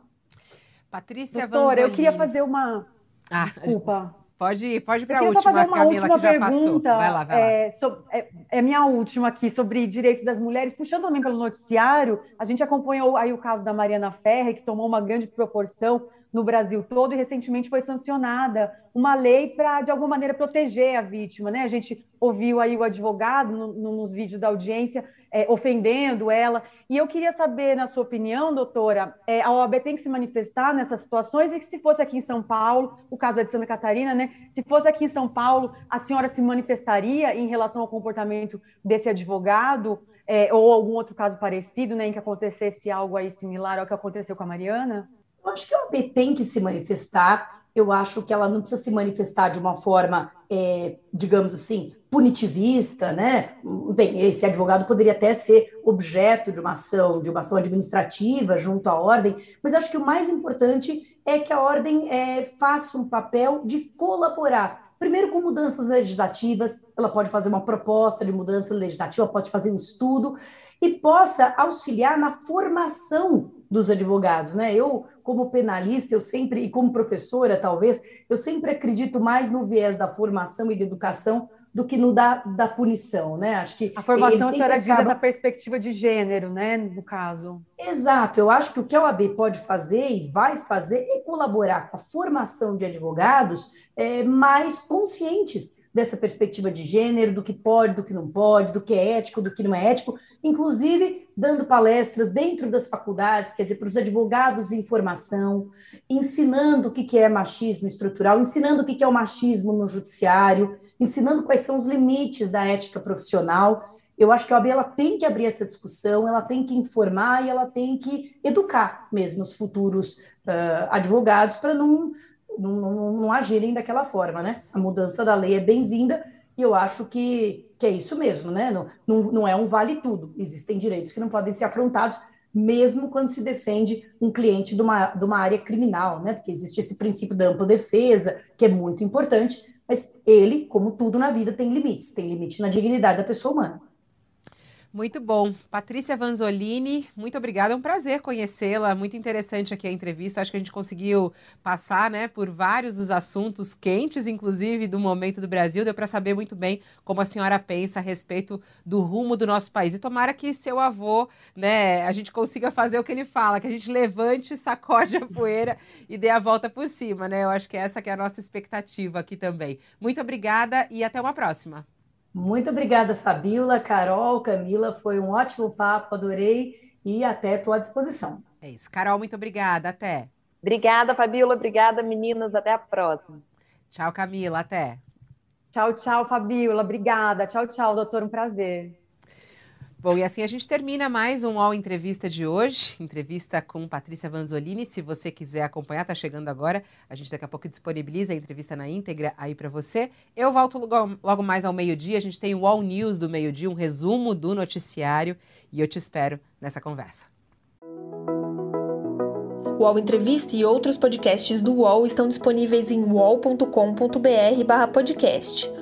S2: Patrícia
S4: Doutora, eu queria fazer uma. Ah, Desculpa.
S2: Pode ir, pode ir para a última, uma Camila, última que já pergunta, passou. Vai lá, vai lá.
S4: É, so, é, é, minha última aqui sobre direitos das mulheres. Puxando também pelo noticiário, a gente acompanhou aí o caso da Mariana Ferre, que tomou uma grande proporção no Brasil todo e recentemente foi sancionada uma lei para, de alguma maneira, proteger a vítima. Né? A gente ouviu aí o advogado no, no, nos vídeos da audiência é, ofendendo ela. E eu queria saber, na sua opinião, doutora, é, a OAB tem que se manifestar nessas situações e que se fosse aqui em São Paulo, o caso é de Santa Catarina, né? Se fosse aqui em São Paulo, a senhora se manifestaria em relação ao comportamento desse advogado? É, ou algum outro caso parecido, né, em que acontecesse algo aí similar ao que aconteceu com a Mariana?
S3: Eu acho que a OAB tem que se manifestar. Eu acho que ela não precisa se manifestar de uma forma, é, digamos assim, punitivista, né? Bem, esse advogado poderia até ser objeto de uma ação, de uma ação administrativa junto à ordem, mas acho que o mais importante é que a ordem é, faça um papel de colaborar. Primeiro, com mudanças legislativas, ela pode fazer uma proposta de mudança legislativa, pode fazer um estudo e possa auxiliar na formação dos advogados, né? Eu, como penalista, eu sempre, e como professora, talvez, eu sempre acredito mais no viés da formação e da educação do que no da, da punição, né?
S4: Acho que a formação a senhora acaba... diz essa perspectiva de gênero, né? No caso.
S3: Exato. Eu acho que o que a OAB pode fazer e vai fazer é colaborar com a formação de advogados é, mais conscientes dessa perspectiva de gênero, do que pode, do que não pode, do que é ético, do que não é ético, inclusive dando palestras dentro das faculdades, quer dizer, para os advogados em formação, ensinando o que é machismo estrutural, ensinando o que é o machismo no judiciário, ensinando quais são os limites da ética profissional. Eu acho que a OAB ela tem que abrir essa discussão, ela tem que informar e ela tem que educar mesmo os futuros uh, advogados para não não, não, não agirem daquela forma, né? A mudança da lei é bem-vinda e eu acho que, que é isso mesmo, né? Não, não, não é um vale tudo. Existem direitos que não podem ser afrontados, mesmo quando se defende um cliente de uma, de uma área criminal, né? Porque existe esse princípio da ampla defesa, que é muito importante, mas ele, como tudo na vida, tem limites, tem limite na dignidade da pessoa humana.
S2: Muito bom. Patrícia Vanzolini, muito obrigada. É um prazer conhecê-la. Muito interessante aqui a entrevista. Acho que a gente conseguiu passar né, por vários dos assuntos quentes, inclusive, do momento do Brasil. Deu para saber muito bem como a senhora pensa a respeito do rumo do nosso país. E tomara que seu avô, né, a gente consiga fazer o que ele fala, que a gente levante, sacode a poeira e dê a volta por cima, né? Eu acho que essa que é a nossa expectativa aqui também. Muito obrigada e até uma próxima.
S3: Muito obrigada, Fabíola, Carol, Camila. Foi um ótimo papo, adorei e até à disposição.
S2: É isso. Carol, muito obrigada. Até.
S5: Obrigada, Fabíola. Obrigada, meninas. Até a próxima.
S2: Tchau, Camila. Até.
S4: Tchau, tchau, Fabíola. Obrigada. Tchau, tchau, doutor. Um prazer.
S2: Bom, e assim a gente termina mais um UOL Entrevista de hoje, entrevista com Patrícia Vanzolini. Se você quiser acompanhar, tá chegando agora. A gente daqui a pouco disponibiliza a entrevista na íntegra aí para você. Eu volto logo, logo mais ao meio-dia. A gente tem o UOL News do meio-dia, um resumo do noticiário. E eu te espero nessa conversa.
S1: O UOL Entrevista e outros podcasts do UOL estão disponíveis em uol.com.br/podcast.